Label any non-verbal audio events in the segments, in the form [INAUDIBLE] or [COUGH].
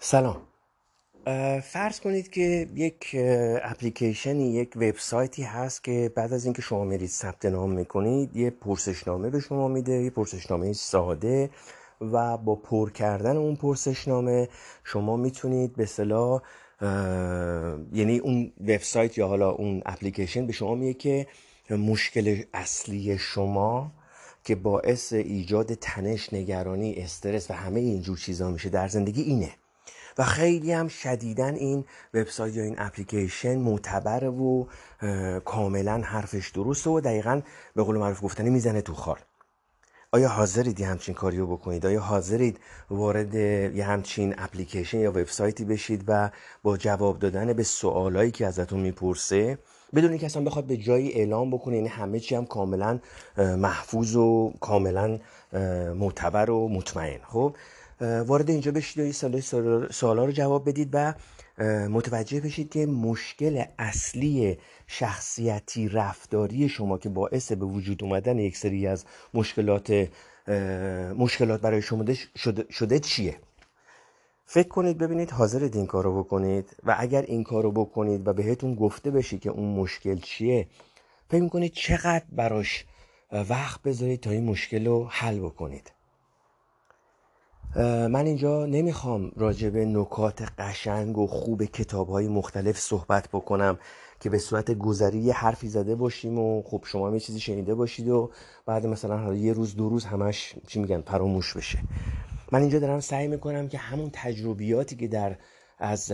سلام. فرض کنید که یک اپلیکیشنی یک وبسایتی هست که بعد از اینکه شما میرید ثبت نام می‌کنید یه پرسشنامه به شما میده یه پرسشنامه ساده و با پر کردن اون پرسشنامه شما می‌تونید به صلاح یعنی اون وبسایت یا حالا اون اپلیکیشن به شما میگه که مشکل اصلی شما که باعث ایجاد تنش نگرانی استرس و همه اینجور چیزا میشه در زندگی اینه. و خیلی هم شدیدن این وبسایت یا این اپلیکیشن معتبر و کاملا حرفش درسته و دقیقا به قول معروف گفتنی می‌زنه تو خال. آیا حاضرید یه همچین کاریو بکنید؟ آیا حاضرید وارد یه همچین اپلیکیشن یا وبسایتی بشید و با جواب دادن به سوالایی که ازتون می‌پرسه بدون اینکه اصلا بخواد به جایی اعلام بکنه یعنی همه چی هم کاملا محفوظ و کاملا معتبر و مطمئن. خب وارد اینجا بشید و این سوالا رو جواب بدید و متوجه بشید که مشکل اصلی شخصیتی رفتاری شما که باعث به وجود اومدن یک سری از مشکلات مشکلات برای شما شده, شده چیه؟ فکر کنید ببینید حاضرید این کار رو بکنید و اگر این کار رو بکنید و بهتون گفته بشی که اون مشکل چیه فکر می‌کنید چقدر براش وقت بذارید تا این مشکل رو حل بکنید. من اینجا نمی‌خوام راجع به نکات قشنگ و خوب کتاب های مختلف صحبت بکنم که به صورت گذری یه حرفی زده باشیم و خب شما یه چیزی شنیده باشید و بعد مثلا یه روز دو روز همش چی میگن فراموش بشه. من اینجا دارم سعی می‌کنم که همون تجربیاتی که در از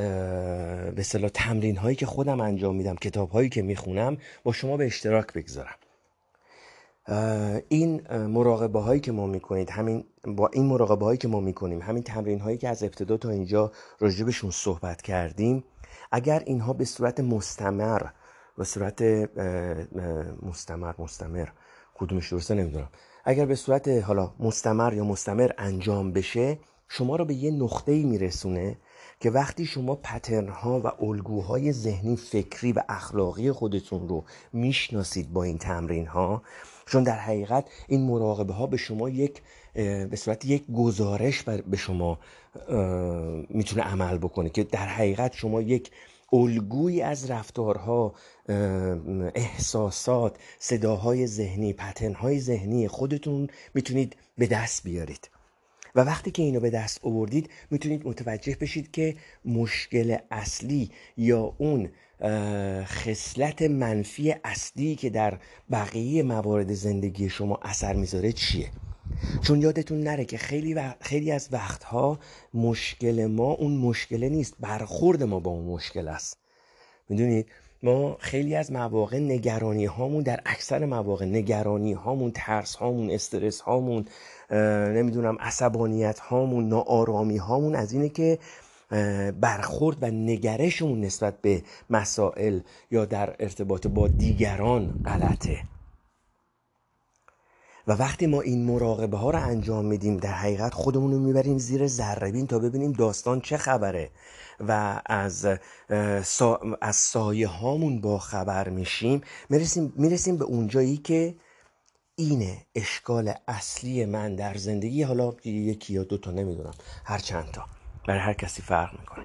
به صلاح تمرین هایی که خودم انجام میدم کتاب هایی که می‌خونم با شما به اشتراک بگذارم. این مراقبه هایی که ما می‌کنید همین با این مراقبه هایی که ما می‌کنیم همین تمرین هایی که از ابتدا تا اینجا راجبشون صحبت کردیم اگر اینها به صورت مستمر به صورت مستمر مستمر کدومش درسته نمی‌دونم اگر به صورت حالا مستمر یا مستمر انجام بشه شما رو به یه نقطه ای میرسونه که وقتی شما پترن ها و الگوهای ذهنی فکری و اخلاقی خودتون رو می‌شناسید با این تمرین ها چون در حقیقت این مراقبه ها به شما یک به صورت یک گزارش به شما می‌تونه عمل بکنه که در حقیقت شما یک الگویی از رفتارها احساسات صداهای ذهنی پتنهای ذهنی خودتون می‌تونید به دست بیارید. و وقتی که اینو به دست آوردید می‌تونید متوجه بشید که مشکل اصلی یا اون خصلت منفی اصلی که در بقیه موارد زندگی شما اثر می‌ذاره چیه؟ چون یادتون نره که خیلی, خیلی از وقتها مشکل ما اون مشکل نیست برخورد ما با اون مشکل است. می‌دونید؟ ما خیلی از مواقع نگرانی هامون در اکثر مواقع نگرانی هامون ترس هامون استرس هامون نمی‌دونم عصبانیت هامون ناآرامی هامون از اینه که برخورد و نگرشمون نسبت به مسائل یا در ارتباط با دیگران غلطه. و وقتی ما این مراقبه ها رو انجام میدیم در حقیقت خودمون رو می‌بریم زیر ذره تا ببینیم داستان چه خبره و از از سایه هامون با خبر میشیم. می‌رسیم می‌رسیم به اونجایی که اینه اشکال اصلی من در زندگی حالا یکی یا دوتا نمی‌دونم هر چند تا. برای هر کسی فرق می‌کنه.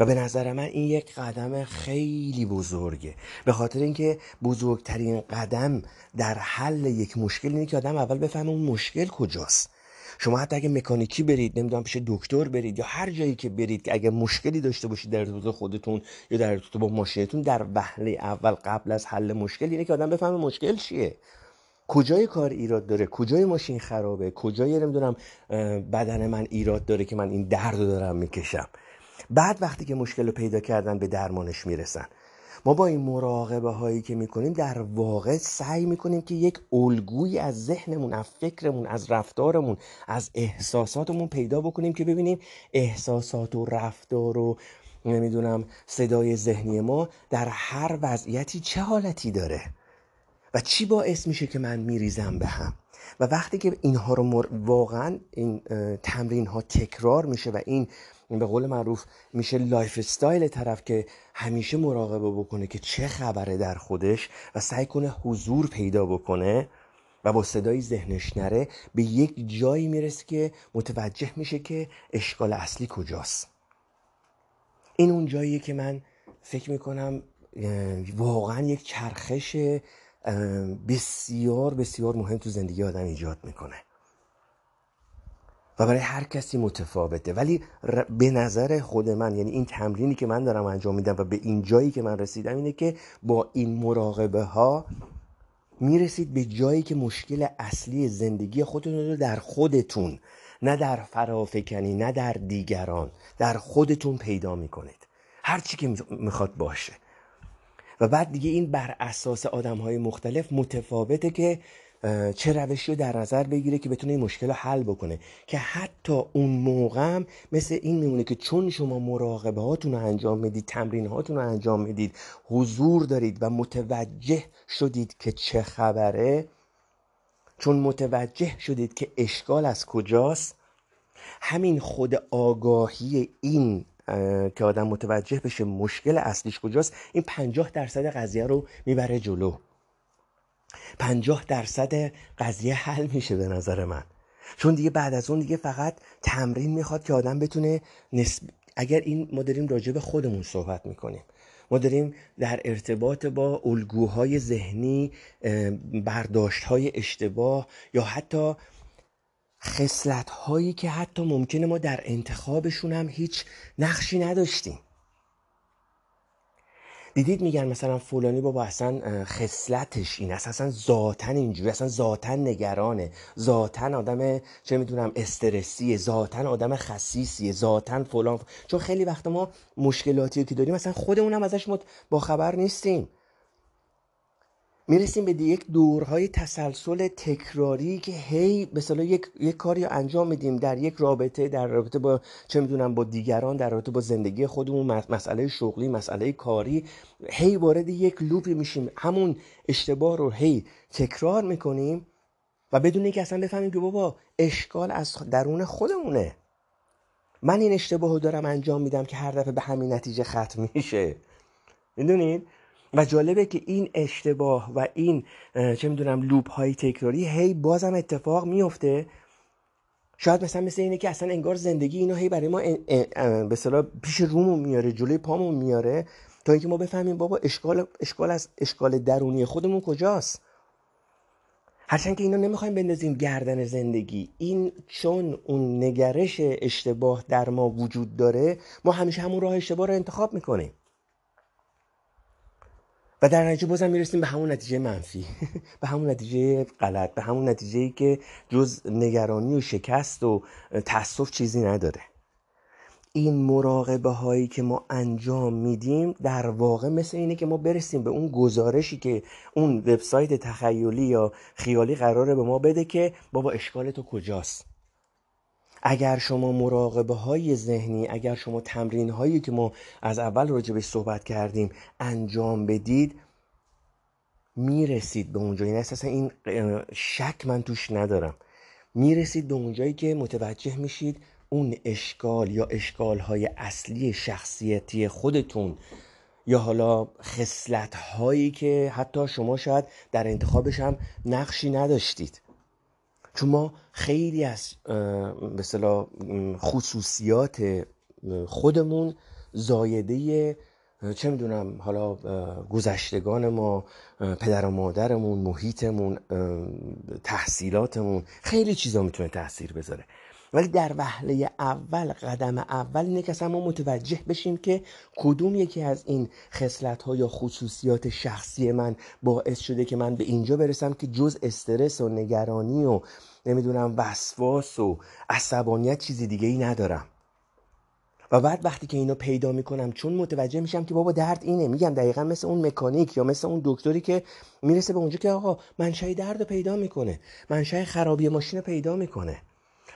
و به نظر من این یک قدم خیلی بزرگه. به خاطر اینکه بزرگترین قدم در حل یک مشکل اینه که آدم اول بفهمه اون مشکل کجاست. شما حتی اگه مکانیکی برید نمی‌دونم پیش دکتر برید یا هر جایی که برید که اگه مشکلی داشته باشید در ارتباط خودتون یا در ارتباط با ماشینتون در وهله اول قبل از حل مشکل اینه که آدم بفهمه مشکل چیه. کجای کار ایراد داره؟ کجای ماشین خرابه؟ کجای نمی‌دونم بدن من ایراد داره که من این درد رو دارم می‌کشم؟ بعد وقتی که مشکل رو پیدا کردن به درمانش می‌رسن. ما با این مراقبه هایی که می‌کنیم در واقع سعی می‌کنیم که یک الگویی از ذهنمون از فکرمون از رفتارمون از احساساتمون پیدا بکنیم که ببینیم احساسات و رفتار و نمی‌دونم صدای ذهنی ما در هر وضعیتی چه حالتی داره. و چی باعث میشه که من میریزم به هم؟ و وقتی که اینها رو واقعا این تمرین ها تکرار میشه و این به قول معروف میشه lifestyle طرف که همیشه مراقبه بکنه که چه خبره در خودش و سعی کنه حضور پیدا بکنه و با صدای ذهنش نره به یک جایی می‌رسه که متوجه میشه که اشکال اصلی کجاست. این اون جاییه که من فکر می‌کنم واقعا یک چرخش بسیار بسیار مهم تو زندگی آدم ایجاد می‌کنه. و برای هر کسی متفاوته. ولی به نظر خود من یعنی این تمرینی که من دارم انجام میدم و به این جایی که من رسیدم اینه که با این مراقبه ها می‌رسید به جایی که مشکل اصلی زندگی خودتون رو در خودتون نه در فرافکنی نه در دیگران در خودتون پیدا می‌کنید. هر چی که می‌خواد باشه. و بعد دیگه این بر اساس آدم های مختلف متفاوته که چه روشی رو در نظر بگیره که بتونه این مشکل رو حل بکنه. که حتی اون موقع هم مثل این میمونه که چون شما مراقبه هاتون رو انجام می‌دید تمرین هاتون رو انجام می‌دید حضور دارید و متوجه شدید که چه خبره چون متوجه شدید که اشکال از کجاست همین خود آگاهی این که آدم متوجه بشه مشکل اصلیش کجاست این پنجاه درصد قضیه رو می‌بره جلو. پنجاه درصد قضیه حل میشه به نظر من. چون دیگه بعد از اون دیگه فقط تمرین می‌خواد که آدم بتونه نسب... اگر این ما داریم راجع به خودمون صحبت می‌کنیم. ما داریم در ارتباط با الگوهای ذهنی برداشت های اشتباه یا حتی خصلت هایی که حتی ممکنه ما در انتخابشون هم هیچ نقشی نداشتیم. دیدید میگن مثلا فلانی بابا اصلا خصلتش این است اصلا ذاتن اینجوری اصلا ذاتن نگرانه ذاتن آدم چه می‌دونم استرسیه ذاتن آدم خصیصیه ذاتن فلان چون خیلی وقت ما مشکلاتی که داریم مثلا خودمون ازش با خبر نیستیم. می‌رسیم به یک دورهای تسلسل تکراری که هی مثلا یک, یک کاری انجام میدیم در یک رابطه در رابطه با چه می‌دونم با دیگران در رابطه با زندگی خودمون مسئله شغلی مسئله کاری هی وارد یک لوپی میشیم. همون اشتباه رو هی تکرار می‌کنیم و بدون اینکه اصلا بفهمیم که بابا اشکال از درون خودمونه. من این اشتباه رو دارم انجام میدم که هر دفعه به همین نتیجه ختم میشه. می‌دونید؟ و جالبه که این اشتباه و این چه می‌دونم لوپ های تکراری هی بازم اتفاق میفته شاید مثلا مثل اینه که اصلا انگار زندگی اینو هی برای ما به صلاح پیش رومون میاره جلوی پامون میاره تا اینکه ما بفهمیم بابا اشکال اشکال از اشکال درونی خودمون کجاست. هرچند که اینا نمی‌خوایم بندازیم گردن زندگی. این چون اون نگرش اشتباه در ما وجود داره ما همیشه همون راه اشتباه رو انتخاب می‌کنیم. و در نتیجه بازم می‌رسیم به همون نتیجه منفی. [LAUGHS] به همون نتیجه غلط به همون نتیجه ای که جز نگرانی و شکست و تاسف چیزی نداره. این مراقبه هایی که ما انجام میدیم در واقع مثل اینه که ما برسیم به اون گزارشی که اون وبسایت تخیلی یا خیالی قراره به ما بده که بابا اشکال تو کجاست؟ اگر شما مراقبه های ذهنی اگر شما تمرین هایی که ما از اول راجبش صحبت کردیم انجام بدید می‌رسید به اونجا. این اساسا این شک من توش ندارم. می‌رسید به اونجایی که متوجه میشید اون اشکال یا اشکال های اصلی شخصیتی خودتون یا حالا خصلت هایی که حتی شما شاید در انتخابش هم نقشی نداشتید. چون ما خیلی از به خصوصیات خودمون زایده چه می‌دونم حالا گذشتگان ما پدر و مادرمون محیطمون تحصیلاتمون خیلی چیزا می‌تونه تاثیر بذاره. ولی در وهله اول قدم اول اینه که ما متوجه بشیم که کدوم یکی از این خصلت ها یا خصوصیات شخصی من باعث شده که من به اینجا برسم که جز استرس و نگرانی و نمی‌دونم وسواس و عصبانیت چیزی دیگه ای ندارم. و بعد وقتی که اینو پیدا می‌کنم چون متوجه میشم که بابا درد اینه میگم دقیقا مثل اون مکانیک یا مثل اون دکتری که می‌رسه به اونجا که آقا منشأ درد رو پیدا می‌کنه منشأ خرابی ماشین رو پیدا می‌کنه.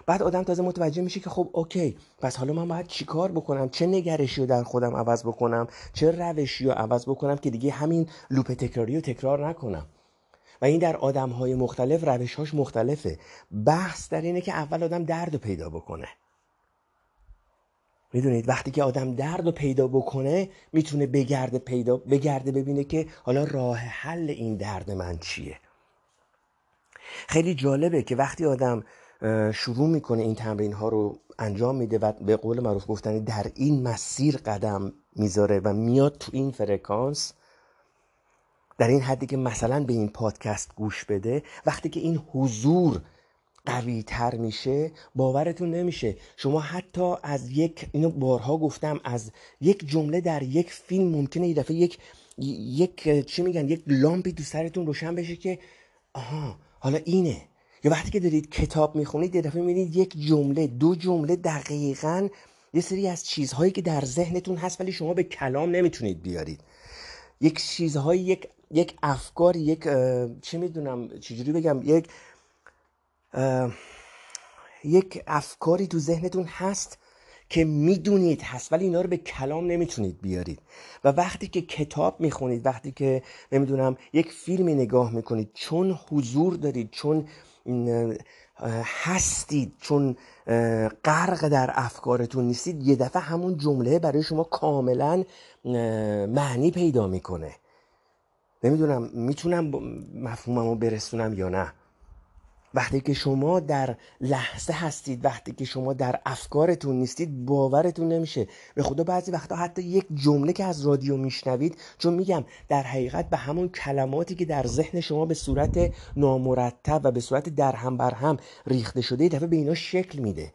بعد آدم تازه متوجه میشه که خب اوکی پس حالا من باید چیکار بکنم؟ چه نگرشی رو در خودم عوض بکنم؟ چه روشی رو عوض بکنم که دیگه همین لوپ تکراری رو تکرار نکنم؟ و این در آدم های مختلف روشهاش مختلفه. بحث در اینه که اول آدم درد رو پیدا بکنه. می‌دونید؟ وقتی که آدم درد رو پیدا بکنه می‌تونه بگرده پیدا بگرده ببینه که حالا راه حل این درد من چیه. خیلی جالبه که وقتی آدم شروع می‌کنه این تمرین ها رو انجام میده و به قول معروف گفتنی در این مسیر قدم می‌ذاره و میاد تو این فرکانس در این حدی که مثلا به این پادکست گوش بده وقتی که این حضور قوی تر میشه باورتون نمیشه. شما حتی از یک اینو بارها گفتم از یک جمله در یک فیلم ممکنه یه دفعه یک یک چی میگن یک لامپی تو سرتون روشن بشه که آها حالا اینه. یا وقتی که دارید کتاب می‌خونید یه دفعه می‌بینید یک جمله دو جمله دقیقا یه سری از چیزهایی که در ذهنتون هست ولی شما به کلام نمی‌تونید بیارید. یک چیزهایی یک یک افکار یک چی می‌دونم چجوری بگم یک یک افکاری تو ذهنتون هست که می‌دونید هست ولی اینا رو به کلام نمی‌تونید بیارید. و وقتی که کتاب می‌خونید وقتی که نمی‌دونم یک فیلمی نگاه می‌کنید چون حضور دارید چون هستید چون غرق در افکارتون نیستید یه دفعه همون جمله برای شما کاملا معنی پیدا می‌کنه. نمی‌دونم می‌تونم مفهومم رو برسونم یا نه. وقتی که شما در لحظه هستید وقتی که شما در افکارتون نیستید باورتون نمیشه. به خدا بعضی وقتا حتی یک جمله که از رادیو میشنوید چون میگم در حقیقت به همون کلماتی که در ذهن شما به صورت نامرتب و به صورت درهم بر هم ریخته شده یه دفعه به اینا شکل میده.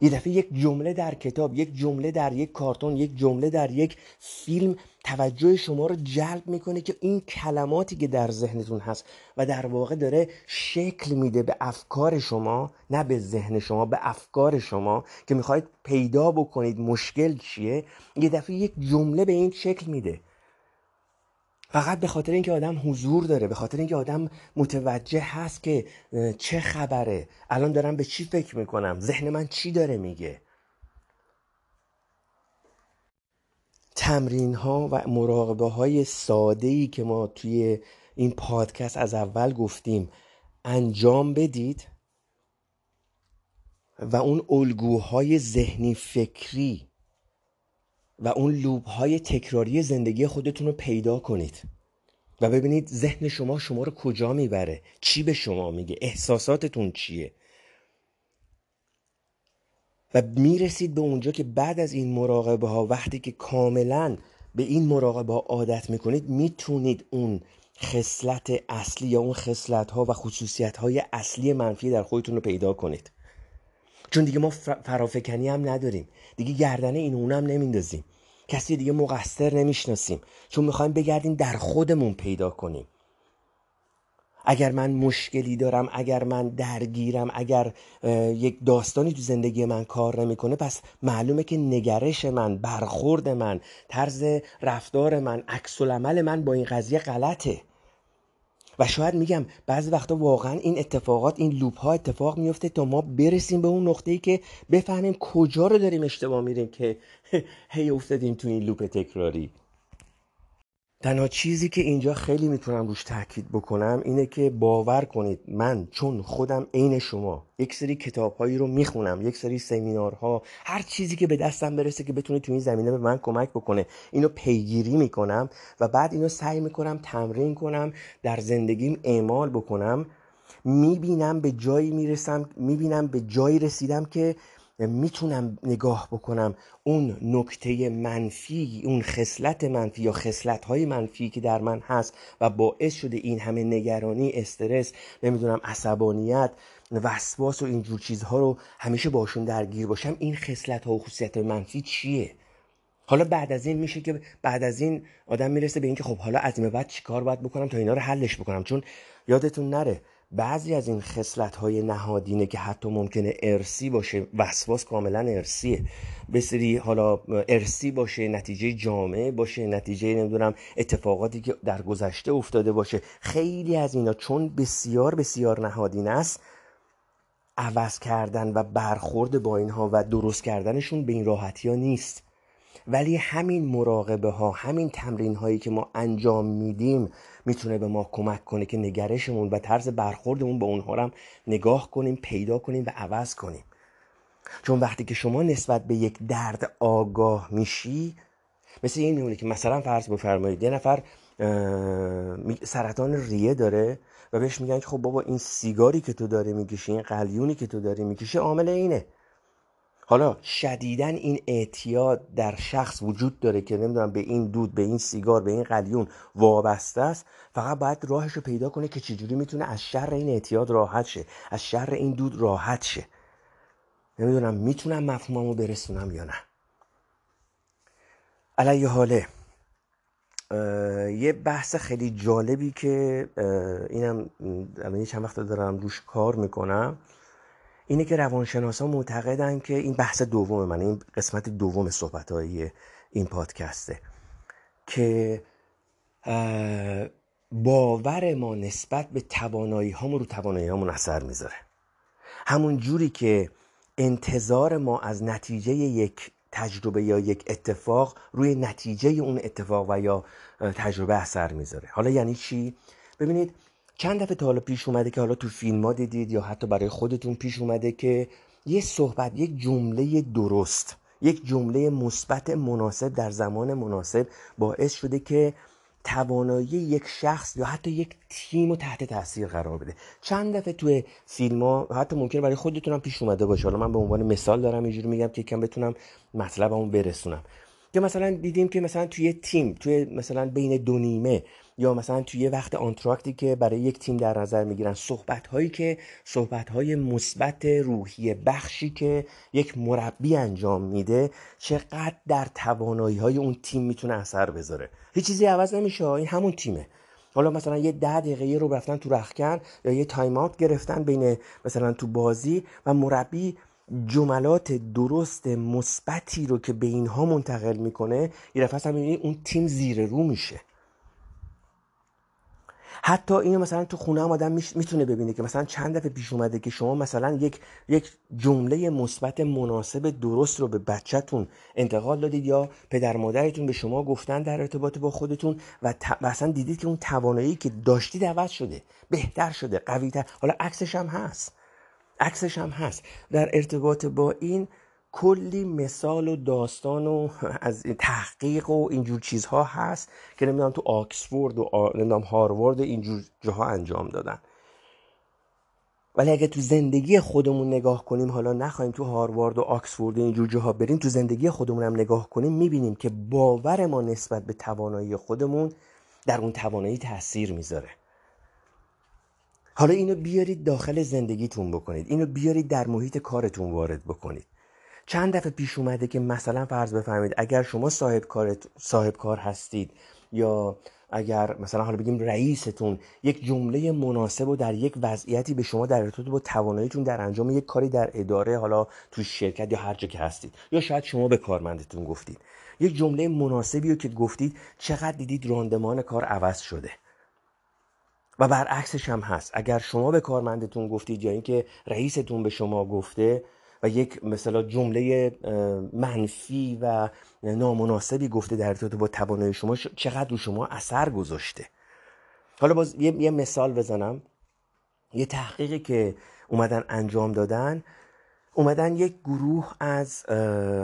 یه دفعه یک جمله در کتاب یک جمله در یک کارتون یک جمله در یک فیلم توجه شما رو جلب می‌کنه که این کلماتی که در ذهنتون هست و در واقع داره شکل میده به افکار شما نه به ذهن شما به افکار شما که می‌خواید پیدا بکنید مشکل چیه. یه دفعه یک جمله به این شکل میده. فقط به خاطر اینکه آدم حضور داره به خاطر اینکه آدم متوجه هست که چه خبره. الان دارم به چی فکر می‌کنم؟ ذهن من چی داره میگه؟ تمرین ها و مراقبه های ساده ای که ما توی این پادکست از اول گفتیم انجام بدید و اون الگوهای ذهنی فکری و اون لوب های تکراری زندگی خودتون رو پیدا کنید و ببینید ذهن شما شما رو کجا می‌بره؟ چی به شما میگه؟ احساساتتون چیه؟ و می‌رسید به اونجا که بعد از این مراقبه ها وقتی که کاملا به این مراقبه ها عادت می‌کنید می‌تونید اون خصلت اصلی یا اون خصلت ها و خصوصیت های اصلی منفی در خودتون رو پیدا کنید. چون دیگه ما فرافکنی هم نداریم. دیگه گردنه این اونم نمیندازیم. کسی دیگه مقصر نمی‌شناسیم. چون می‌خوایم بگردیم در خودمون پیدا کنیم. اگر من مشکلی دارم اگر من درگیرم اگر یک داستانی تو زندگی من کار نمی‌کنه پس معلومه که نگرش من برخورد من طرز رفتار من عکس العمل من با این قضیه غلطه. و شاید میگم بعضی وقتا واقعا این اتفاقات این لوپ ها اتفاق میفته تا ما برسیم به اون نقطه ای که بفهمیم کجا رو داریم اشتباه میریم که [LAUGHS] هی افتادیم تو این لوپ تکراری. تنها چیزی که اینجا خیلی می‌تونم روش تاکید بکنم اینه که باور کنید من چون خودم عین شما یک سری کتابهایی رو می‌خونم یک سری سمینارها هر چیزی که به دستم برسه که بتونه تو این زمینه به من کمک بکنه اینو پیگیری می‌کنم و بعد اینو سعی می‌کنم تمرین کنم در زندگیم اعمال بکنم. می‌بینم به جایی می‌رسم می‌بینم به جایی رسیدم که می‌تونم نگاه بکنم اون نکته منفی اون خصلت منفی یا خصلت های منفی که در من هست و باعث شده این همه نگرانی استرس نمی‌دونم عصبانیت وسواس و اینجور چیزها رو همیشه باشون درگیر باشم این خصلت ها و خصوصیت منفی چیه؟ حالا بعد از این میشه که بعد از این آدم می‌رسه به اینکه خب حالا از این بعد چیکار باید بکنم تا اینا رو حلش بکنم؟ چون یادتون نره بعضی از این خصلت های نهادینه که حتی ممکنه ارسی باشه وسواس کاملا ارسیه به سری حالا ارسی باشه نتیجه جامعه باشه نتیجه نمی‌دونم اتفاقاتی که در گذشته افتاده باشه. خیلی از اینا چون بسیار بسیار نهادین است عوض کردن و برخورد با اینها و درست کردنشون به این راحتی ها نیست. ولی همین مراقبه ها همین تمرین هایی که ما انجام میدیم می‌تونه به ما کمک کنه که نگرشمون و طرز برخوردمون با اونها هم نگاه کنیم پیدا کنیم و عوض کنیم. چون وقتی که شما نسبت به یک درد آگاه میشی مثل این میمونه که مثلا فرض بفرمایید یه نفر سرطان ریه داره و بهش میگن که خب بابا این سیگاری که تو داری می‌کشی این قلیونی که تو داری می‌کشی عامل اینه. حالا شدیدا این اعتیاد در شخص وجود داره که نمی‌دونم به این دود به این سیگار به این قلیون وابسته است. فقط باید راهش رو پیدا کنه که چجوری می‌تونه از شر این اعتیاد راحت شه از شر این دود راحت شه. نمی‌دونم می‌تونم مفهوممو برسونم یا نه. علیه حاله یه بحث خیلی جالبی که اینم الان چند وقت دارم روش کار می‌کنم. اینه که روانشناسا معتقدن که این بحث دوم من این قسمت دوم صحبت این پادکسته که باور ما نسبت به توانایی هامون رو توانایی هامون اثر می‌ذاره. همون جوری که انتظار ما از نتیجه یک تجربه یا یک اتفاق روی نتیجه اون اتفاق و یا تجربه اثر می‌ذاره. حالا یعنی چی؟ ببینید چند دفعه تا حالا پیش اومده که حالا تو فیلم ها دیدید یا حتی برای خودتون پیش اومده که یه صحبت یک جمله درست یک جمله مثبت مناسب در زمان مناسب باعث شده که توانایی یک شخص یا حتی یک تیم رو تحت تاثیر قرار بده. چند دفعه توی فیلم ها حتی ممکنه برای خودتونم پیش اومده باشه. حالا من به عنوان مثال دارم اینجوری میگم که کم بتونم مطلبمو برسونم. که مثلا دیدیم که مثلا توی تیم توی مثلا بین دو نیمه یا مثلا توی وقت آنتراکتی که برای یک تیم در نظر می‌گیرن صحبت هایی که صحبت های مثبت روحی بخشی که یک مربی انجام میده چقدر در توانایی های اون تیم می‌تونه اثر بذاره. هیچ چیزی عوض نمیشه این همون تیمه. حالا مثلا یه ده دقیقه رو رفتن تو رخکن یا یه تایم آوت گرفتن بین مثلا تو بازی و مربی جملات درست مثبتی رو که به اینها منتقل می‌کنه یه دفعه اون تیم زیر رو میشه. حتی اینو مثلا تو خونه هم آدم می‌تونه ببینه که مثلا چند دفعه پیش اومده که شما مثلا یک یک جمله مثبت مناسب درست رو به بچهتون انتقال دادید یا پدر مادرتون به شما گفتن در ارتباط با خودتون و. مثلا دیدید که اون توانایی که داشتید عوض شده بهتر شده قویتر حالا عکسش هم هست عکسش هم هست در ارتباط با این کلی مثال و داستان و از تحقیق و اینجور چیزها هست که نمی‌دونم تو آکسفورد و نمی‌دونم هاروارد اینجور جاها انجام دادن. ولی اگه تو زندگی خودمون نگاه کنیم حالا نخواهیم تو هاروارد و آکسفورد و اینجور جاها بریم تو زندگی خودمون هم نگاه کنیم می‌بینیم که باور ما نسبت به توانایی خودمون در اون توانایی تاثیر می‌ذاره. حالا اینو بیارید داخل زندگیتون بکنید. اینو بیارید در محیط کارتون وارد بکنید. چند دفعه پیش اومده که مثلا فرض بفرمایید اگر شما صاحب کار صاحب کار هستید یا اگر مثلا حالا بگیم رئیستون یک جمله مناسب و در یک وضعیتی به شما در ارتباط با تواناییتون در انجام یک کاری در اداره حالا تو شرکت یا هر جا که هستید یا شاید شما به کارمندتون گفتید. یک جمله مناسبی رو که گفتید چقدر دیدید راندمان کار عوض شده. و برعکسش هم هست. اگر شما به کارمندتون گفتید یا اینکه رئیستون به شما گفته و یک مثلا جمله منفی و نامناسبی گفته در ارتباط با توانایی شما چقدر رو شما اثر گذاشته. حالا باز یه, یه مثال بزنم. یه تحقیقی که اومدن انجام دادن اومدن یک گروه از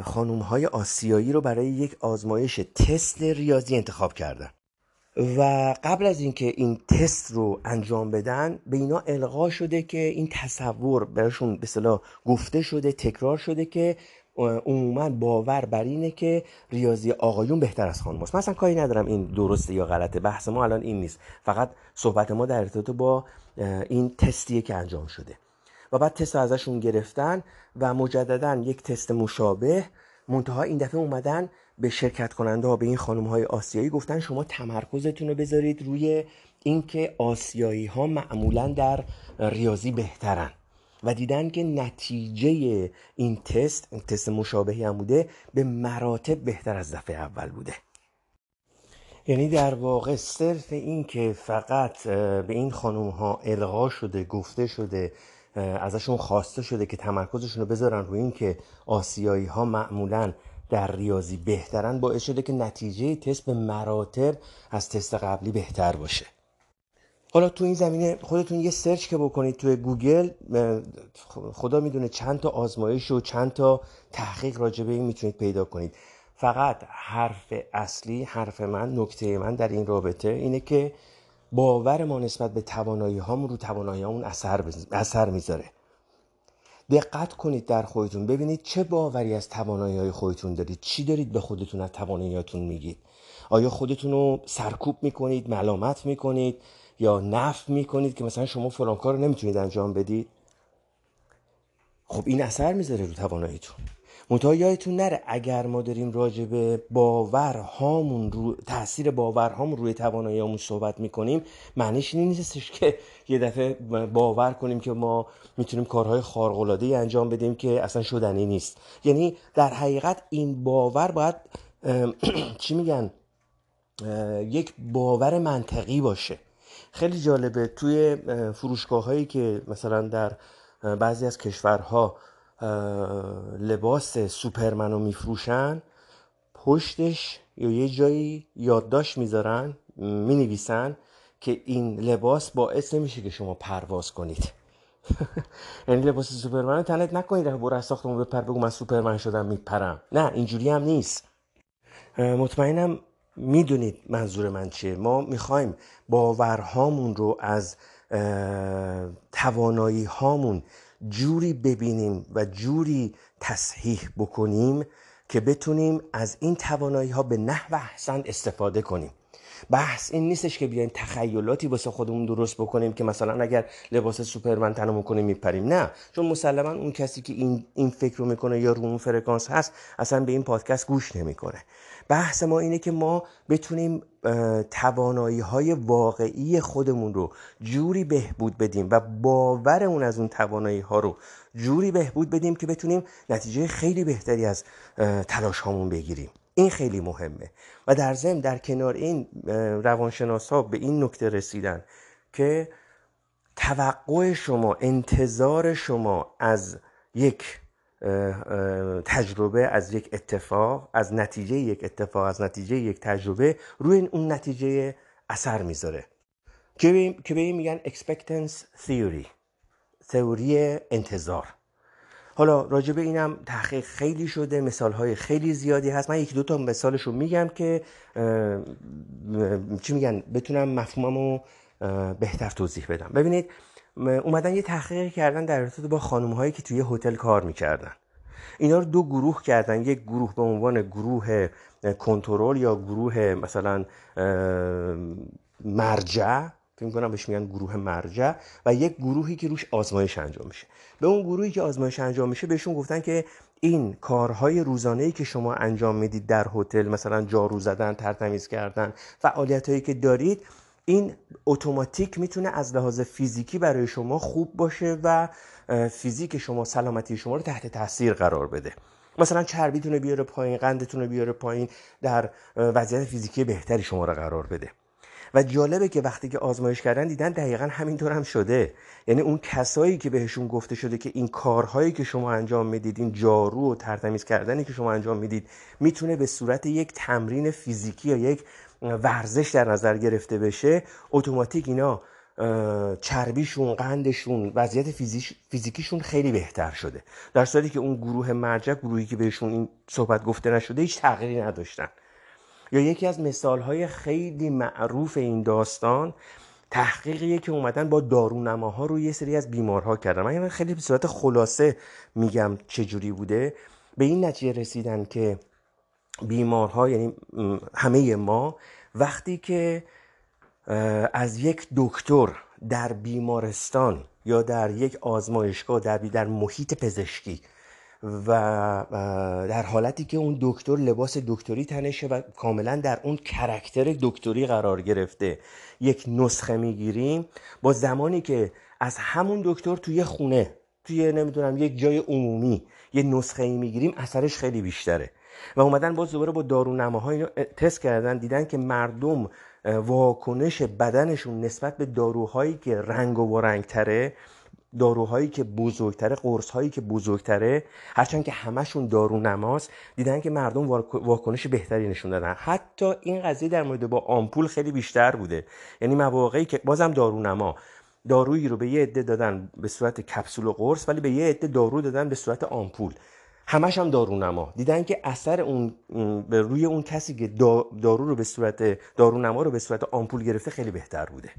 خانوم های آسیایی رو برای یک آزمایش تست ریاضی انتخاب کردن. و قبل از اینکه این تست رو انجام بدن به اینا القا شده که این تصور براشون به صلاح گفته شده تکرار شده که عموما باور بر اینه که ریاضی آقایون بهتر از خانم است مثلا کاری ندارم این درسته یا غلطه بحث ما الان این نیست. فقط صحبت ما در ارتباط با این تستیه که انجام شده. و بعد تست ازشون گرفتن و مجددا یک تست مشابه منتها این دفعه اومدن به شرکت کننده ها به این خانم های آسیایی گفتن شما تمرکزتون رو بذارید روی اینکه آسیایی ها معمولا در ریاضی بهترن. و دیدن که نتیجه این تست تست مشابهی هم بوده به مراتب بهتر از دفعه اول بوده. یعنی در واقع صرف این که فقط به این خانم ها الغا شده گفته شده ازشون خواسته شده که تمرکزشون رو بذارن روی این که آسیایی ها معمولا در ریاضی بهترن باعث شده که نتیجه تست به مراتب از تست قبلی بهتر باشه. حالا تو این زمینه خودتون یه search که بکنید توی گوگل خدا می‌دونه چند تا آزمایش و چند تا تحقیق راجب این می‌تونید پیدا کنید. فقط حرف اصلی حرف من نکته من در این رابطه اینه که باور ما نسبت به توانایی هامون رو تواناییهامون اثر, اثر می‌ذاره. دقت کنید در خودتون. ببینید چه باوری از توانایی های خودتون دارید. چی دارید به خودتون از تواناییاتون میگید؟ آیا خودتون رو سرکوب می‌کنید ملامت می‌کنید یا نف می‌کنید که مثلا شما فلان کار رو نمی‌تونید انجام بدید؟ خب این اثر می‌ذاره رو تواناییتون. منتها یادتون نره اگر ما داریم راجع به باورهامون رو تاثیر باورهامون روی تواناییامون صحبت می‌کنیم معنیش این نیستش که یه دفعه باور کنیم که ما می‌تونیم کارهای خارق انجام بدیم که اصلا شدنی نیست. یعنی در حقیقت این باور باید [CLEARS THROAT] چی میگن؟ یک باور منطقی باشه. خیلی جالبه توی فروشگاه هایی که مثلا در بعضی از کشورها لباس سوپرمن رو میفروشن پشتش یا یه جایی یادداشت می‌ذارن می‌نویسن که این لباس باعث نمیشه که شما پرواز کنید. [LAUGHS] یعنی لباس سوپرمن رو تنت نکنید برو از ساختمون بپر بگو من سوپرمن شدم میپرم. نه اینجوری هم نیست. مطمئنم می‌دونید منظور من چیه. ما می‌خوایم باورهامون رو از توانایی هامون جوری ببینیم و جوری تصحیح بکنیم که بتونیم از این توانایی ها به نحو احسن استفاده کنیم. بحث این نیستش که بیایم تخیلاتی واسه خودمون درست بکنیم که مثلا اگر لباس سوپرمن تنمون کنیم میپریم. نه چون مسلما اون کسی که این این فکر رو می‌کنه یا رو اون فرکانس هست اصلا به این پادکست گوش نمی‌کنه. بحث ما اینه که ما بتونیم توانایی های واقعی خودمون رو جوری بهبود بدیم و باورمون از اون توانایی ها رو جوری بهبود بدیم که بتونیم نتیجه خیلی بهتری از تلاش هامون بگیریم. این خیلی مهمه. و در ضمن در کنار این روانشناس ها به این نکته رسیدن که توقع شما انتظار شما از یک تجربه از یک اتفاق از نتیجه یک اتفاق از نتیجه یک تجربه روی اون نتیجه اثر می‌ذاره. که به این میگن expectance theory تئوری انتظار. حالا راجع به اینم تحقیق خیلی شده مثال های خیلی زیادی هست. من یک دو تا مثالش رو میگم که چی میگن؟ بتونم مفهومم رو بهتر توضیح بدم. ببینید اومدن یه تحقیق کردن در ارتباط با خانم هایی که توی هتل کار می‌کردن. اینا رو دو گروه کردن. یک گروه به عنوان گروه کنترل یا گروه مثلا مرجع. فکر کنم بهش میگن گروه مرجع و یک گروهی که روش آزمایش انجام میشه. به اون گروهی که آزمایش انجام میشه بهشون گفتن که این کارهای روزانه که شما انجام می‌دید در هتل مثلا جارو زدن ترتمیز کردن فعالیت هایی که دارید این اتوماتیک می‌تونه از لحاظ فیزیکی برای شما خوب باشه و فیزیک شما سلامتی شما رو تحت تاثیر قرار بده. مثلا چربیتون رو بیاره پایین قندتون رو بیاره پایین در وضعیت فیزیکی بهتری شما رو قرار بده. و جالبه که وقتی که آزمایش کردن دیدن دقیقا همینطور هم شده. یعنی اون کسایی که بهشون گفته شده که این کارهایی که شما انجام می‌دید این جارو و ترتمیز کردنی که شما انجام می‌دید می‌تونه به صورت یک تمرین فیزیکی یا یک ورزش در نظر گرفته بشه اتوماتیک اینا چربیشون قندشون وضعیت فیزیکیشون خیلی بهتر شده. در صورتی که اون گروه مرجع گروهی که بهشون این صحبت گفته نشده هیچ تغییری نداشتن. یا یکی از مثالهای خیلی معروف این داستان تحقیقیه که اومدن با دارونماها روی یه سری از بیمارها کردن. من خیلی به صورت خلاصه میگم چجوری بوده. به این نتیجه رسیدن که بیمارها یعنی همه ما وقتی که از یک دکتر در بیمارستان یا در یک آزمایشگاه در, در محیط پزشکی و در حالتی که اون دکتر لباس دکتری تنشه و کاملا در اون کرکتر دکتری قرار گرفته یک نسخه می‌گیریم با زمانی که از همون دکتر توی خونه توی نمی‌دونم یک جای عمومی یه نسخه ای می‌گیریم اثرش خیلی بیشتره. و اومدن باز دوباره با دارونماها تست کردن دیدن که مردم واکنش بدنشون نسبت به داروهایی که رنگ و رنگ تره داروهایی که بزرگتره قرص که بزرگتره هرچند که همشون دارو نماست دیدن که مردم واکنش بهتری نشون دادن. حتی این قضیه در مورد با آمپول خیلی بیشتر بوده. یعنی مواقعی که بازم دارو نما دارویی رو به یه عده دادن به صورت کپسول و قرص ولی به یه عده دارو دادن به صورت آمپول. همش هم دارونما. دیدن که اثر اون به روی اون کسی که دارو رو به صورت دارونما رو به صورت آمپول گرفته خیلی بهتر بوده.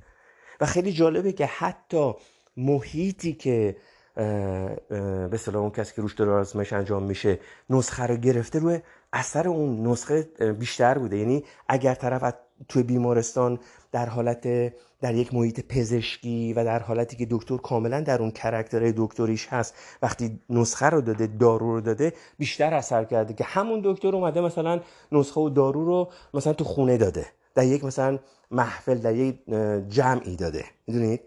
و خیلی جالبه که حتی محیطی که به صلاح اون کسی که روش داره آزمایش انجام میشه نسخه رو گرفته روی اثر اون نسخه بیشتر بوده. یعنی اگر طرف توی بیمارستان در حالت در یک محیط پزشکی و در حالتی که دکتر کاملا در اون کرکتر دکتریش هست وقتی نسخه رو داده دارو رو داده بیشتر اثر کرده که همون دکتر اومده مثلا نسخه و دارو رو مثلا تو خونه داده در یک مثلا محفل در یک جمعی داده. می‌دونید؟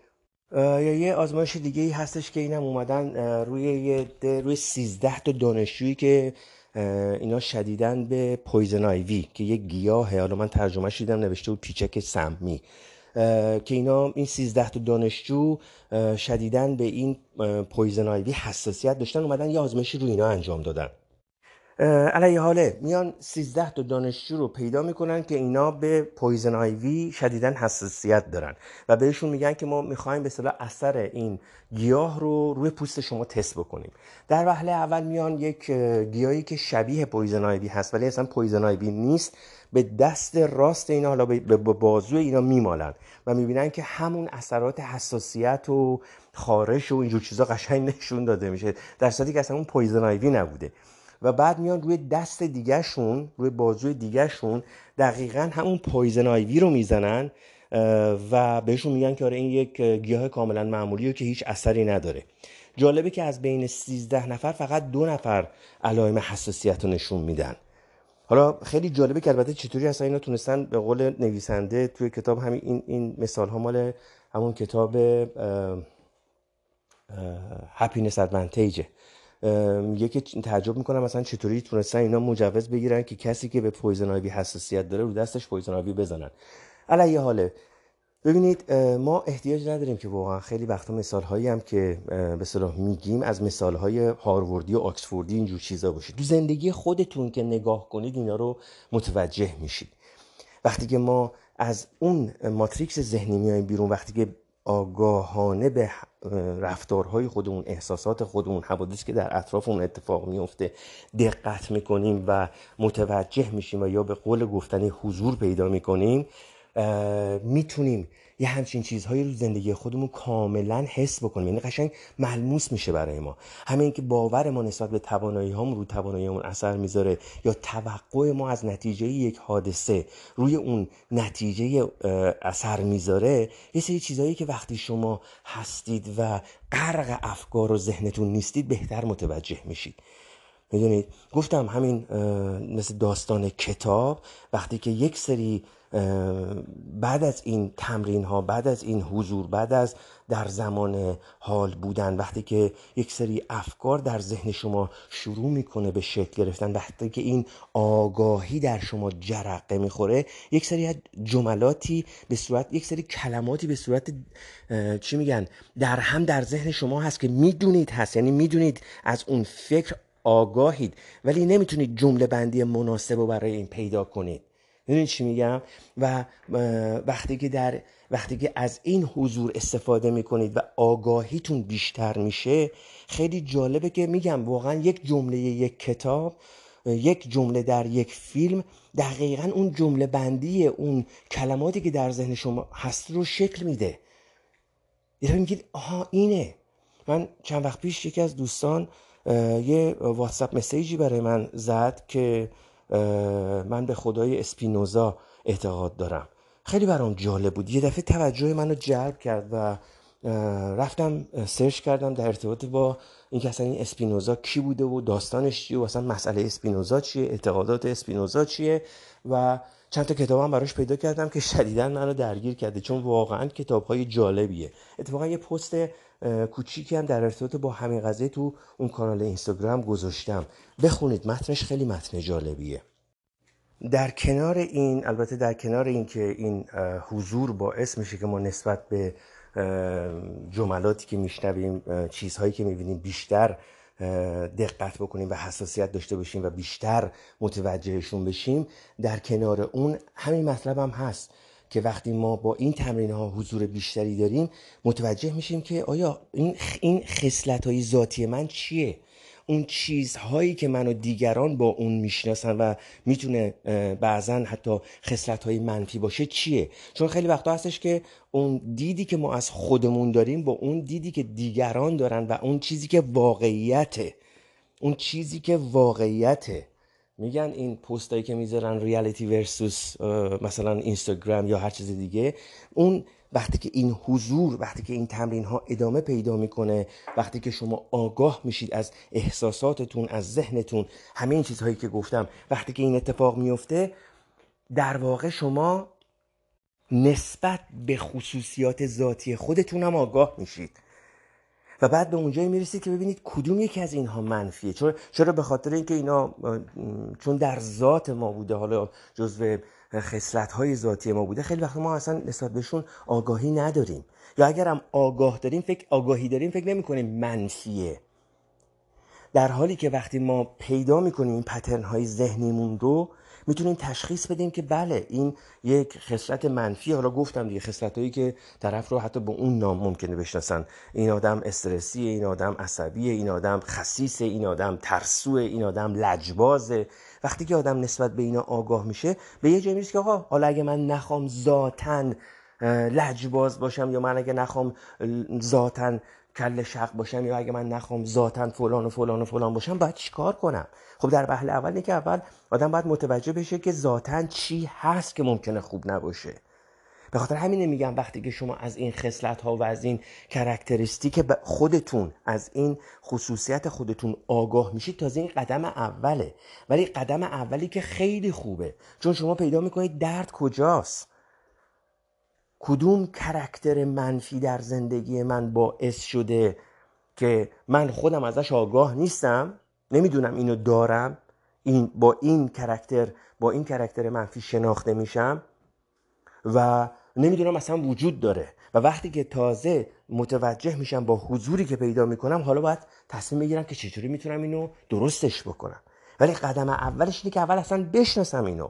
یا یه آزمایش دیگه ای هستش که اینم اومدن روی یه روی 13 تا دانشجویی که اینا شدیدا به poison ivy که یه گیاهه. حالا من ترجمه دیدم نوشته بود پیچک سمی که اینا این 13 تا دانشجو شدیدا به این poison ivy حساسیت داشتن. اومدن یه آزمایشی روی اینا انجام دادن. علی ای حال. میان 13 تا دانشجو رو پیدا می‌کنن که اینا به poison ivy شدیدا حساسیت دارن و بهشون میگن که ما می‌خوایم به اصطلاح اثر این گیاه رو روی پوست شما تست بکنیم. در وهله اول میان یک گیاهی که شبیه poison ivy هست ولی اصلا poison ivy نیست. به دست راست اینا حالا به بازوی اینا میمالن و می‌بینن که همون اثرات حساسیت و خارش و اینجور چیزا قشنگ نشون داده میشه در صورتی که اصلا اون poison ivy نبوده. و بعد میان روی دست دیگهشون روی بازوی دیگهشون دقیقا همون poison ivy رو می‌زنن و بهشون میگن که آره این یک گیاه کاملا معمولیه که هیچ اثری نداره. جالبه که از بین 13 نفر فقط دو نفر علائم حساسیت رو نشون میدن. حالا خیلی جالبه که البته چطوری اصلا اینا تونستن به قول نویسنده توی کتاب همین این, این مثال ها مال همون کتاب Happiness Advantage ه که تعجب می‌کنم مثلا چطوری تونستن اینا مجوز بگیرن که کسی که به poison ivy حساسیت داره رو دستش poison ivy بزنن. علی ای حال ببینید ما احتیاج نداریم که واقعا خیلی وقتا مثال هایی هم که به صلاح میگیم از مثال های هاروردی و آکسفوردی اینجور چیزا باشه تو زندگی خودتون که نگاه کنید اینا رو متوجه میشید. وقتی که ما از اون ماتریکس ذهنی میایم بیرون وقتی که آگاهانه به رفتارهای خودمون احساسات خودمون حوادثی که در اطراف اون اتفاق میفته دقت می‌کنیم و متوجه میشیم و یا به قول گفتنی حضور پیدا می‌کنیم می‌تونیم یه همچین چیزهایی رو زندگی خودمون کاملا حس بکنیم. یعنی قشنگ ملموس میشه برای ما. همین که باور ما نسبت به توانایی هامون رو توانایی اون اثر می‌ذاره یا توقع ما از نتیجه یک حادثه روی اون نتیجه اثر می‌ذاره یه سری چیزهایی که وقتی شما هستید و غرق افکار و ذهنتون نیستید بهتر متوجه میشید. می‌دونید؟ گفتم همین مثل داستان کتاب وقتی که یک سری بعد از این تمرین ها بعد از این حضور بعد از در زمان حال بودن وقتی که یک سری افکار در ذهن شما شروع می‌کنه به شکل گرفتن وقتی که این آگاهی در شما جرقه می‌خوره یک سری جملاتی به صورت یک سری کلماتی به صورت چی میگن در هم در ذهن شما هست که می‌دونید هست یعنی می‌دونید از اون فکر آگاهید ولی نمی‌تونید جمله بندی مناسب رو برای این پیدا کنید. می‌دونید چی میگم؟ و وقتی که در وقتی که از این حضور استفاده می‌کنید و آگاهیتون بیشتر میشه خیلی جالبه که میگم واقعا یک جمله یک کتاب یک جمله در یک فیلم دقیقا اون جمله بندی اون کلماتی که در ذهن شما هست رو شکل میده. یه میگید آها اینه. من چند وقت پیش یکی از دوستان یه واتساپ مسیجی برای من زد که من به خدای اسپینوزا اعتقاد دارم. خیلی برام جالب بود. یه دفعه توجه منو جلب کرد و رفتم سرچ کردم در ارتباط با اینکه اصلا این اسپینوزا کی بوده و داستانش چیه و اصلا مسئله اسپینوزا چیه اعتقادات اسپینوزا چیه و چند تا کتاب هم براش پیدا کردم که شدیدا منو درگیر کرده. چون واقعا کتاب های جالبیه. اتفاقا یه پست کوچیکی هم در ارتباط با همین قضیه تو اون کانال اینستاگرام گذاشتم. بخونید متنش خیلی متن جالبیه. در کنار این البته در کنار این که این حضور باعث میشه که ما نسبت به جملاتی که میشنویم چیزهایی که می‌بینیم بیشتر دقت بکنیم و حساسیت داشته باشیم و بیشتر متوجهشون بشیم در کنار اون همین مطلب هم هست. که وقتی ما با این تمرین ها حضور بیشتری داریم متوجه میشیم که آیا این این خصلت های ذاتی من چیه؟ اون چیزهایی که منو دیگران با اون می‌شناسن و می‌تونه بعضا حتی خصلت های منفی باشه چیه؟ چون خیلی وقتا هستش که اون دیدی که ما از خودمون داریم با اون دیدی که دیگران دارن و اون چیزی که واقعیته. اون چیزی که واقعیته. میگن این پستایی که می‌ذارن ریالیتی ورسوس مثلا اینستاگرام یا هر چیز دیگه اون وقتی که این حضور وقتی که این تمرین ها ادامه پیدا می‌کنه وقتی که شما آگاه میشید از احساساتتون از ذهنتون همه این چیزهایی که گفتم وقتی که این اتفاق میفته در واقع شما نسبت به خصوصیات ذاتی خودتون هم آگاه میشید. و بعد به اونجایی می‌رسید که ببینید کدوم یکی از اینها منفیه. چرا چرا به خاطر اینکه اینا چون در ذات ما بوده حالا جزو خصلت های ذاتی ما بوده خیلی وقت ما اصلا نسبت بهشون آگاهی نداریم. یا اگر هم آگاه داریم فکر آگاهی داریم فکر نمی کنیم منفیه. در حالی که وقتی ما پیدا می‌کنیم این پترن های ذهنیمون رو می‌تونیم تشخیص بدیم که بله این یک خصلت منفی. حالا گفتم دیگه خصلت هایی که طرف رو حتی به اون نام ممکنه بشناسن. این آدم استرسیه این آدم عصبیه این آدم خسیسه این آدم ترسوه این آدم لجبازه. وقتی که آدم نسبت به اینا آگاه میشه به یه جایی می‌رسه که آقا حالا اگه من نخوام ذاتن لجباز باشم یا من اگه نخوام ذاتن کل شق باشم یا اگه من نخوام ذاتا فلان و فلان و فلان باشم باید چیکار کنم؟ خب در بحل اول که اول آدم باید متوجه بشه که ذاتا چی هست که ممکنه خوب نباشه. به خاطر همینه میگم وقتی که شما از این خصلت ها و از این کرکتریستیک خودتون از این خصوصیت خودتون آگاه میشید تازه این قدم اوله. ولی قدم اولی که خیلی خوبه. چون شما پیدا می‌کنید درد کجاست؟ کدوم کرکتر منفی در زندگی من باعث شده که من خودم ازش آگاه نیستم؟ نمی‌دونم اینو دارم. این با این کرکتر با این کرکتر منفی شناخته میشم و نمی‌دونم اصلا وجود داره. و وقتی که تازه متوجه میشم با حضوری که پیدا می‌کنم حالا باید تصمیم بگیرم که چجوری می‌تونم اینو درستش بکنم. ولی قدم اولش اینه که اول اصلا بشناسم اینو.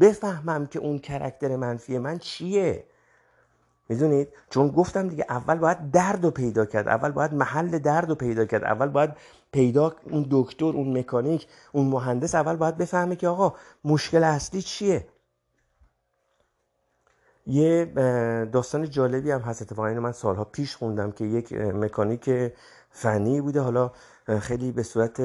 بفهمم که اون کرکتر منفی من چیه. می‌دونید؟ چون گفتم دیگه اول باید درد رو پیدا کرد اول باید محل درد رو پیدا کرد اول باید پیدا اون دکتر اون مکانیک اون مهندس اول باید بفهمه که آقا مشکل اصلی چیه؟ یه داستان جالبی هم هست اتفاقا اینو من سالها پیش خوندم که یک مکانیک فنی بوده حالا خیلی به صورت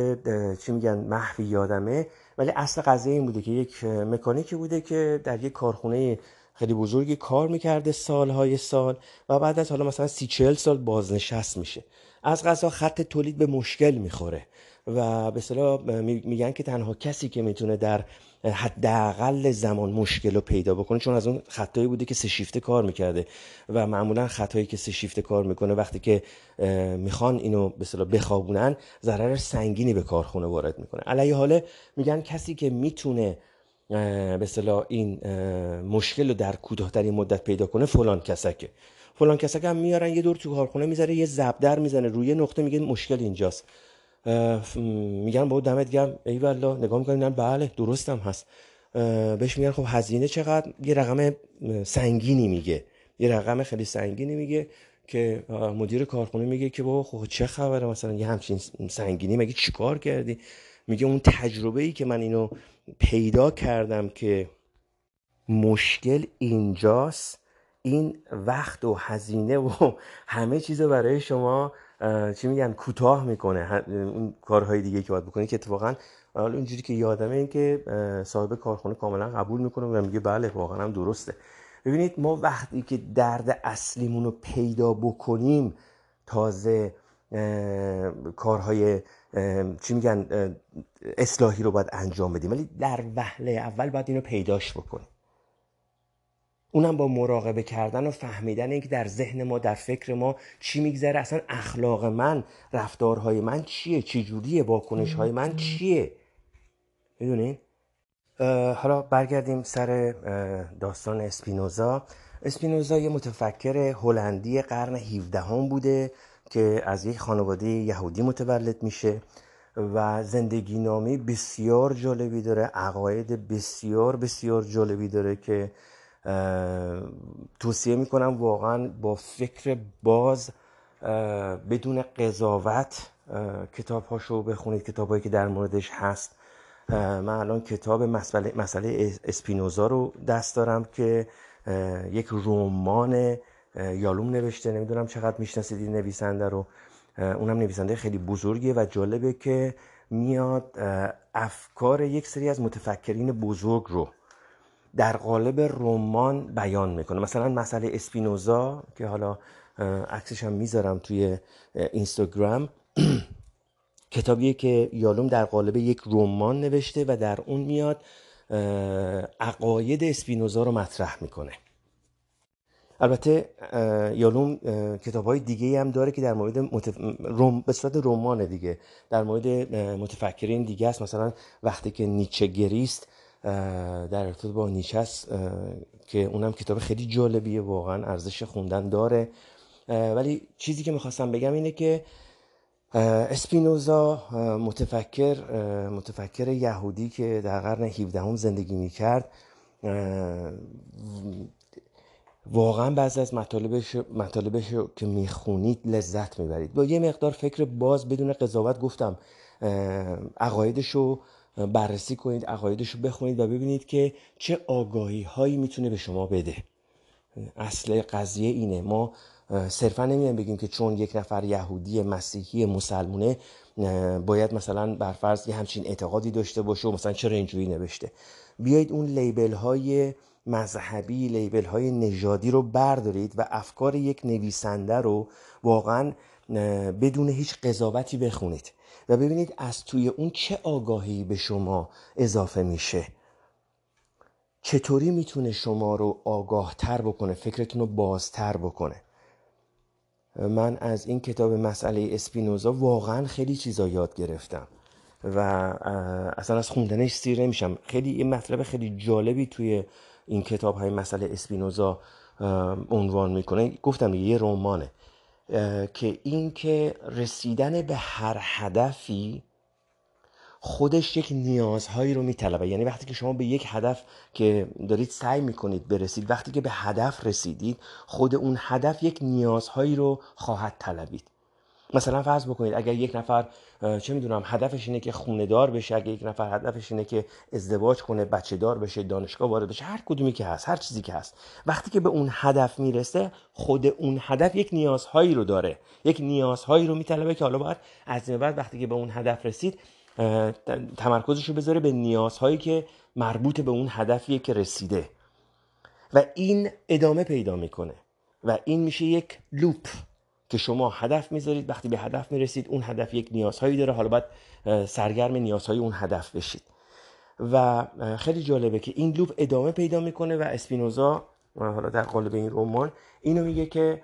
چی میگن محوی یادمه ولی اصل قضیه این بوده که یک مکانیکی بوده که در یک کارخونه خیلی بزرگی کار می‌کرده سالهای سال و بعد از حالا مثلا سی چهل سال بازنشست میشه. از غذا خط تولید به مشکل می‌خوره و به صلاح میگن که تنها کسی که می‌تونه در حداقل زمان مشکل رو پیدا بکنه چون از اون خطایی بوده که سه شیفته کار می‌کرده و معمولا خطایی که سه شیفته کار می‌کنه وقتی که می‌خوان اینو به صلاح بخوابونن ضرر سنگینی به کارخونه وارد می‌کنه. علیه حاله میگن کسی که می‌تونه به صلاح این مشکل رو در کوتاهترین مدت پیدا کنه فلان کسکه. فلان کسک هم میارن یه دور تو کارخونه می‌ذاره یه زبدر می‌زنه روی نقطه میگه مشکل اینجاست. میگن با دمت گرم. ای والله نگاه می‌کنن بله درستم هست. بهش میگن خب هزینه چقدر؟ یه رقم سنگینی میگه. یه رقم خیلی سنگینی میگه که مدیر کارخونه میگه که بابا خب چه خبره؟ مثلا یه همچین سنگینی مگه چیکار کردی؟ میگه اون تجربه ای که من اینو پیدا کردم که مشکل اینجاست این وقت و هزینه و همه چیز برای شما چی میگن کوتاه می‌کنه. اون کارهای دیگه که باید بکنی که اتفاقا حالا اینجوری که یادمه این که صاحب کارخونه کاملا قبول می‌کنه و میگه بله واقعا هم درسته. ببینید ما وقتی که درد اصلیمون رو پیدا بکنیم تازه کارهای چی میگن اصلاحی رو باید انجام بدیم. ولی در وهله اول باید اینو پیداش بکنیم. اونم با مراقبه کردن و فهمیدن اینکه در ذهن ما در فکر ما چی میگذره. اصلا اخلاق من رفتارهای من چیه؟ چی جوریه؟ واکنش های من چیه؟ می‌دونین؟ حالا برگردیم سر داستان اسپینوزا. اسپینوزا یه متفکر هلندی قرن 17 هم بوده. که از یک خانواده یهودی متولد میشه و زندگی نامی بسیار جالبی داره عقاید بسیار بسیار جالبی داره که توصیه می‌کنم واقعا با فکر باز بدون قضاوت کتاب هاشو بخونید کتاب که در موردش هست. من الان کتاب مسئله, مسئله اسپینوزا رو دست دارم که یک رمان یالوم نوشته نمی‌دونم چقدر می‌شناسید این نویسنده رو. اونم نویسنده خیلی بزرگیه و جالبه که میاد افکار یک سری از متفکرین بزرگ رو در قالب رمان بیان می‌کنه. مثلا مسئله اسپینوزا که حالا عکسش هم می‌ذارم توی اینستاگرام. [CLEARS THROAT] کتابیه که یالوم در قالب یک رمان نوشته و در اون میاد عقاید اسپینوزا رو مطرح می‌کنه. البته یالوم کتاب های دیگه هم داره که در مورد متف... روم... به صورت رمان دیگه. در مورد متفکرین دیگه است. مثلا وقتی که نیچه گریست در ارتباط با نیچه است که اونم کتاب خیلی جالبیه واقعا ارزش خوندن داره. ولی چیزی که می‌خواستم بگم اینه که اسپینوزا متفکر متفکر یهودی که در قرن 17 هم زندگی می‌کرد واقعا بعضی از مطالبش, مطالبش که می‌خونید لذت می‌برید. با یه مقدار فکر باز بدون قضاوت گفتم عقایدش رو بررسی کنید عقایدش رو بخونید و ببینید که چه آگاهی هایی می‌تونه به شما بده. اصل قضیه اینه. ما صرفا نمی‌دونم بگیم که چون یک نفر یهودی مسیحی مسلمونه باید مثلا برفرض یه همچین اعتقادی داشته باشه و مثلا چرا اینجوری نوشته. بیایید اون لیبل های مذهبی لیبل های نژادی رو بردارید و افکار یک نویسنده رو واقعا بدون هیچ قضاوتی بخونید و ببینید از توی اون چه آگاهی به شما اضافه میشه. چطوری می‌تونه شما رو آگاه تر بکنه فکرتون رو بازتر بکنه؟ من از این کتاب مسئله اسپینوزا واقعا خیلی چیزا یاد گرفتم و اصلا از خوندنش سیر نمیشم خیلی این مطلب خیلی جالبی توی این کتاب های مسئله اسپینوزا عنوان می‌کنه. گفتم یه رمانه که این که رسیدن به هر هدفی خودش یک نیازهایی رو میطلبه. یعنی وقتی که شما به یک هدف که دارید سعی می‌کنید برسید وقتی که به هدف رسیدید خود اون هدف یک نیازهایی رو خواهد طلبید. مثلا فرض بکنید اگر یک نفر چه می‌دونم هدفش اینه که خونه دار بشه اگر یک نفر هدفش اینه که ازدواج کنه بچه دار بشه دانشگاه وارد بشه هر کدومی که هست هر چیزی که هست. وقتی که به اون هدف می‌رسه خود اون هدف یک نیازهایی رو داره. یک نیازهایی رو میطلبه که حالا باید از بعد وقتی که به اون هدف رسید تمرکزش رو بذاره به نیازهایی که مربوط به اون هدفیه که رسیده. و این ادامه پیدا می‌کنه. و این میشه یک لوپ. که شما هدف می‌ذارید وقتی به هدف می‌رسید اون هدف یک نیازهایی داره. حالا باید سرگرم نیازهای اون هدف بشید. و خیلی جالبه که این loop ادامه پیدا می‌کنه و اسپینوزا حالا در قالب این رمان اینو میگه که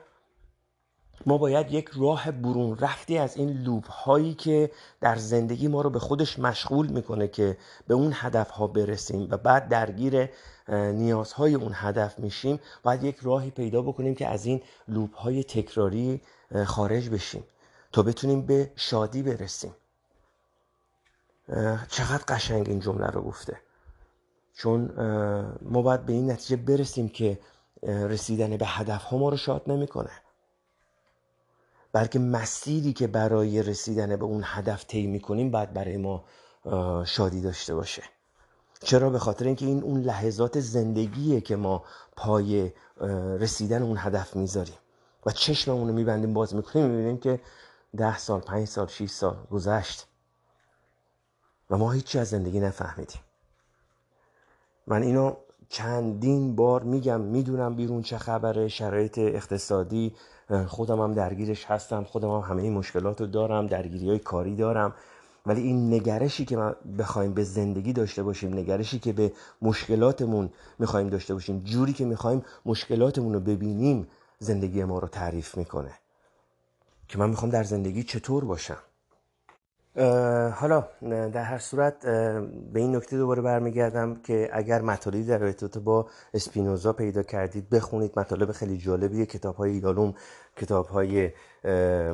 ما باید یک راه برون رفتی از این loop هایی که در زندگی ما رو به خودش مشغول می‌کنه که به اون هدف ها برسیم و بعد درگیر نیازهای اون هدف میشیم. باید یک راهی پیدا بکنیم که از این loop های تکراری خارج بشیم تا بتونیم به شادی برسیم. چقدر قشنگ این جمله رو گفته. چون ما باید به این نتیجه برسیم که رسیدن به هدف ها ما رو شاد نمی‌کنه. بلکه مسیری که برای رسیدن به اون هدف طی می‌کنیم باید برای ما شادی داشته باشه. چرا؟ به خاطر اینکه این اون لحظات زندگیه که ما پای رسیدن اون هدف می‌ذاریم. و چشممون رو میبندیم باز می‌کنیم می‌بینیم که ده سال پنج سال شیش سال گذشت و ما هیچی از زندگی نفهمیدیم. من اینو چندین بار میگم می‌دونم بیرون چه خبره شرایط اقتصادی خودم هم درگیرش هستم خودم هم همه این مشکلات رو دارم درگیری های کاری دارم. ولی این نگرشی که ما بخوایم به زندگی داشته باشیم نگرشی که به مشکلاتمون می‌خوایم داشته باشیم جوری که می‌خوایم مشکلاتمون رو ببینیم زندگی ما رو تعریف می‌کنه. که من می‌خوام در زندگی چطور باشم؟ حالا در هر صورت به این نکته دوباره برمیگردم که اگر مطالبی در ارتباط با اسپینوزا پیدا کردید بخونید. مطالب خیلی جالبیه. کتاب های یالوم کتاب های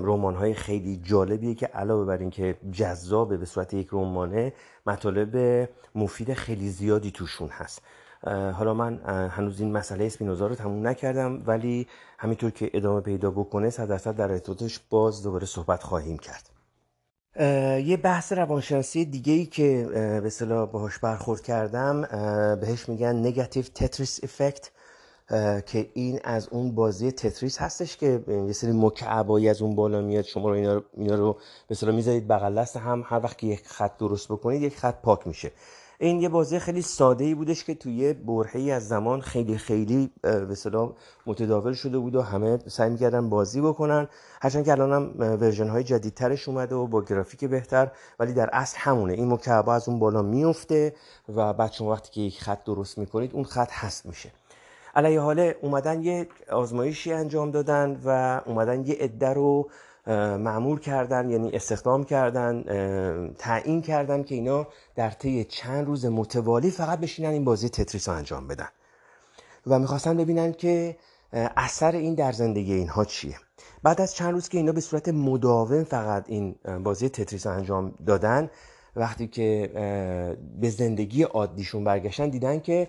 رمان های خیلی جالبیه که علاوه بر اینکه جذابه به صورت یک رمانه مطالب مفید خیلی زیادی توشون هست. حالا من هنوز این مسئله اسپینوزا رو تموم نکردم ولی همینطور که ادامه پیدا بکنه صد درصد در ارتباطش باز دوباره صحبت خواهیم کرد. یه بحث روانشناسی دیگه ای که به صلاح باهاش برخورد کردم بهش میگن نگاتیو تتریس افکت که این از اون بازی تتریس هستش که یه سری مکعبایی از اون بالا میاد شما رو اینا رو, اینا رو می‌ذارید بغل دست هم هر وقت که یک خط درست بکنید یک خط پاک میشه. این یه بازی خیلی ساده ای بودش که توی برهه از زمان خیلی خیلی به صدا متداول شده بود و همه سعی می‌کردن بازی بکنن. هرچند که الان هم ورژن های جدیدترش اومده و با گرافیک بهتر ولی در اصل همونه. این مکعبا از اون بالا میفته و بعد شما وقتی که یک خط درست می‌کنید اون خط هست میشه. علیه حاله اومدن یه آزمایشی انجام دادن و اومدن یه عده رو معمور کردن یعنی استخدام کردن تعیین کردن که اینا در طی چند روز متوالی فقط بشینن این بازی تتریس رو انجام بدن. و می‌خواستن ببینن که اثر این در زندگی اینها چیه. بعد از چند روز که اینا به صورت مداوم فقط این بازی تتریس انجام دادن وقتی که به زندگی عادیشون برگشتن دیدن که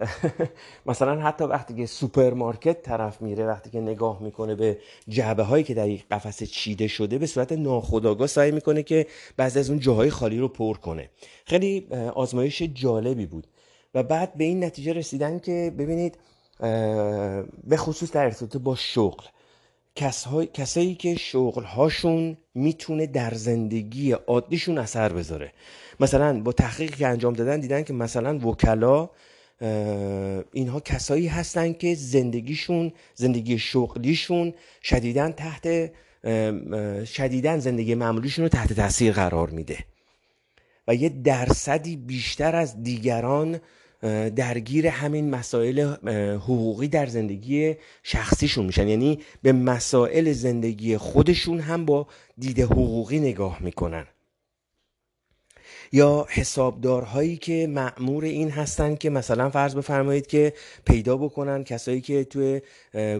[LAUGHS] مثلا حتی وقتی که سوپرمارکت طرف میره وقتی که نگاه می‌کنه به جعبه هایی که در یک قفس چیده شده به صورت ناخودآگاه سعی می‌کنه که بعضی از اون جاهای خالی رو پر کنه. خیلی آزمایش جالبی بود. و بعد به این نتیجه رسیدن که ببینید به خصوص در ارتباط با شغل. کسایی که شغلهاشون می‌تونه در زندگی عادیشون اثر بذاره. مثلا با تحقیقی که انجام دادن دیدن که مثلا وکلا اینها کسایی هستن که زندگیشون زندگی شغلیشون شدیدن تحت شدیدن زندگی معمولیشون رو تحت تاثیر قرار میده. و یه درصدی بیشتر از دیگران درگیر همین مسائل حقوقی در زندگی شخصیشون میشن. یعنی به مسائل زندگی خودشون هم با دید حقوقی نگاه می‌کنن. یا حسابدارهایی که معمور این هستن که مثلا فرض بفرمایید که پیدا بکنن کسایی که توی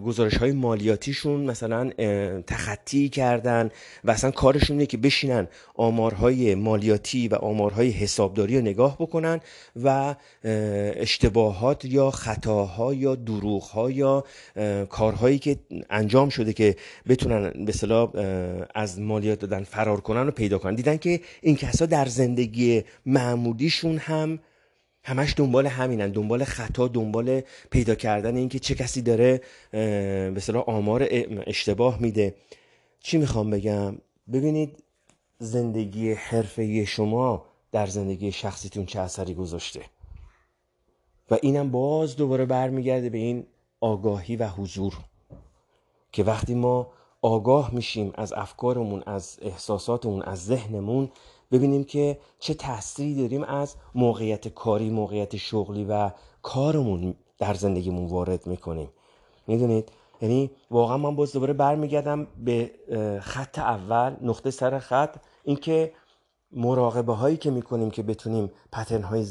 گزارش های مالیاتیشون مثلا تخطی کردن و اصلا کارشون اینه که بشینن آمارهای مالیاتی و آمارهای حسابداری رو نگاه بکنن و اشتباهات یا خطاها یا دروغها یا کارهایی که انجام شده که بتونن به از مالیات دادن فرار کنن و پیدا کنن. دیدن که این کسا در زندگی معمولیشون هم همش دنبال همینن دنبال خطا دنبال پیدا کردن اینکه چه کسی داره به آمار اشتباه میده. چی می‌خوام بگم؟ ببینید زندگی حرفه شما در زندگی شخصیتون چه اثری گذاشته؟ و اینم باز دوباره برمیگرده به این آگاهی و حضور که وقتی ما آگاه میشیم از افکارمون از احساساتمون از ذهنمون ببینیم که چه تأثیری داریم از موقعیت کاری موقعیت شغلی و کارمون در زندگیمون وارد می‌کنیم. می‌دونید؟ یعنی واقعا من باز دوباره برمیگردم به خط اول نقطه سر خط. اینکه مراقبه هایی که می‌کنیم که بتونیم پترن های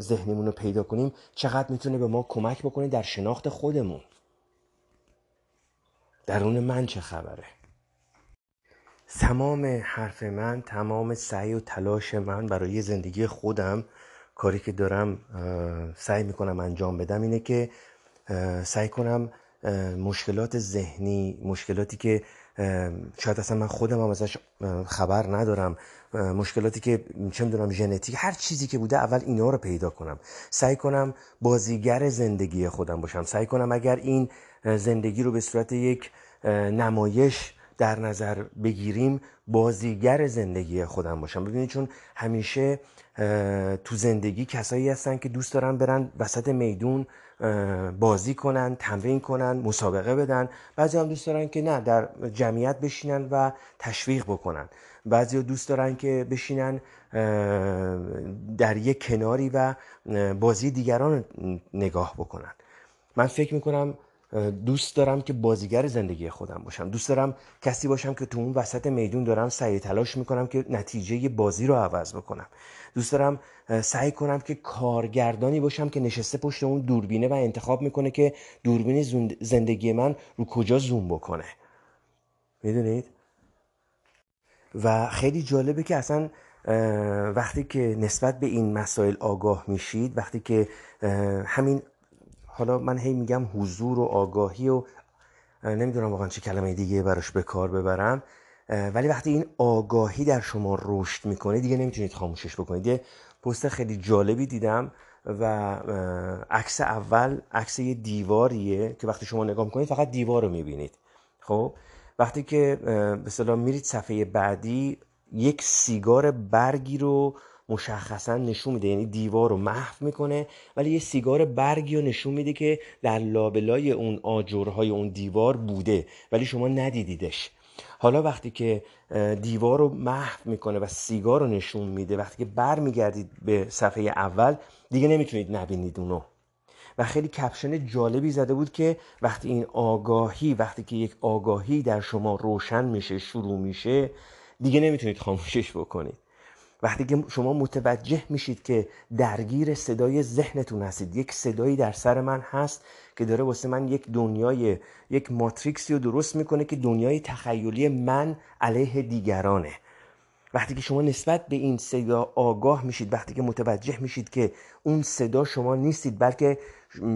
ذهنیمون رو پیدا کنیم چقدر می‌تونه به ما کمک بکنه در شناخت خودمون. درون من چه خبره؟ تمام حرف من تمام سعی و تلاش من برای زندگی خودم کاری که دارم سعی می‌کنم انجام بدم اینه که سعی کنم مشکلات ذهنی مشکلاتی که شاید اصلا من خودم هم ازش خبر ندارم مشکلاتی که چه می‌دونم ژنتیک هر چیزی که بوده اول اینا رو پیدا کنم. سعی کنم بازیگر زندگی خودم باشم. سعی کنم اگر این زندگی رو به صورت یک نمایش در نظر بگیریم بازیگر زندگی خودم باشم. ببینید چون همیشه تو زندگی کسایی هستن که دوست دارن برن وسط میدون بازی کنن تمرین کنن مسابقه بدن. بعضی هم دوست دارن که نه در جمعیت بشینن و تشویق بکنن. بعضی ها دوست دارن که بشینن در یک کناری و بازی دیگران نگاه بکنن. من فکر می‌کنم دوست دارم که بازیگر زندگی خودم باشم. دوست دارم کسی باشم که تو اون وسط میدون دارم سعی تلاش می‌کنم که نتیجه بازی رو عوض بکنم. دوست دارم سعی کنم که کارگردانی باشم که نشسته پشت اون دوربینه و انتخاب می‌کنه که دوربین زندگی من رو کجا زوم بکنه. می‌دونید؟ و خیلی جالبه که اصلا وقتی که نسبت به این مسائل آگاه میشید وقتی که همین حالا من هی میگم حضور و آگاهی و نمی‌دونم واقعا چه کلمه دیگه براش به کار ببرم ولی وقتی این آگاهی در شما رشد می‌کنه دیگه نمی‌تونید خاموشش بکنید. یه پست خیلی جالبی دیدم و عکس اول عکس یه دیواریه که وقتی شما نگاه می‌کنید فقط دیوار رو می‌بینید. خب؟ وقتی که به میرید صفحه بعدی یک سیگار برگی رو مشخصا نشون میده یعنی دیوار رو محو می‌کنه ولی یه سیگار برگی رو نشون میده که در لابلای اون آجرهای اون دیوار بوده ولی شما ندیدیدش. حالا وقتی که دیوار رو محو می‌کنه و سیگار رو نشون میده وقتی که بر میگردید به صفحه اول دیگه نمی‌تونید نبینید اونو. و خیلی کپشن جالبی زده بود که وقتی این آگاهی وقتی که یک آگاهی در شما روشن میشه شروع میشه دیگه نمی‌تونید خاموشش بکنید. وقتی که شما متوجه میشید که درگیر صدای ذهنتون هستید یک صدایی در سر من هست که داره واسه من یک دنیای یک ماتریکسی رو درست می‌کنه که دنیای تخیلی من علیه دیگرانه. وقتی که شما نسبت به این صدا آگاه میشید وقتی که متوجه میشید که اون صدا شما نیستید بلکه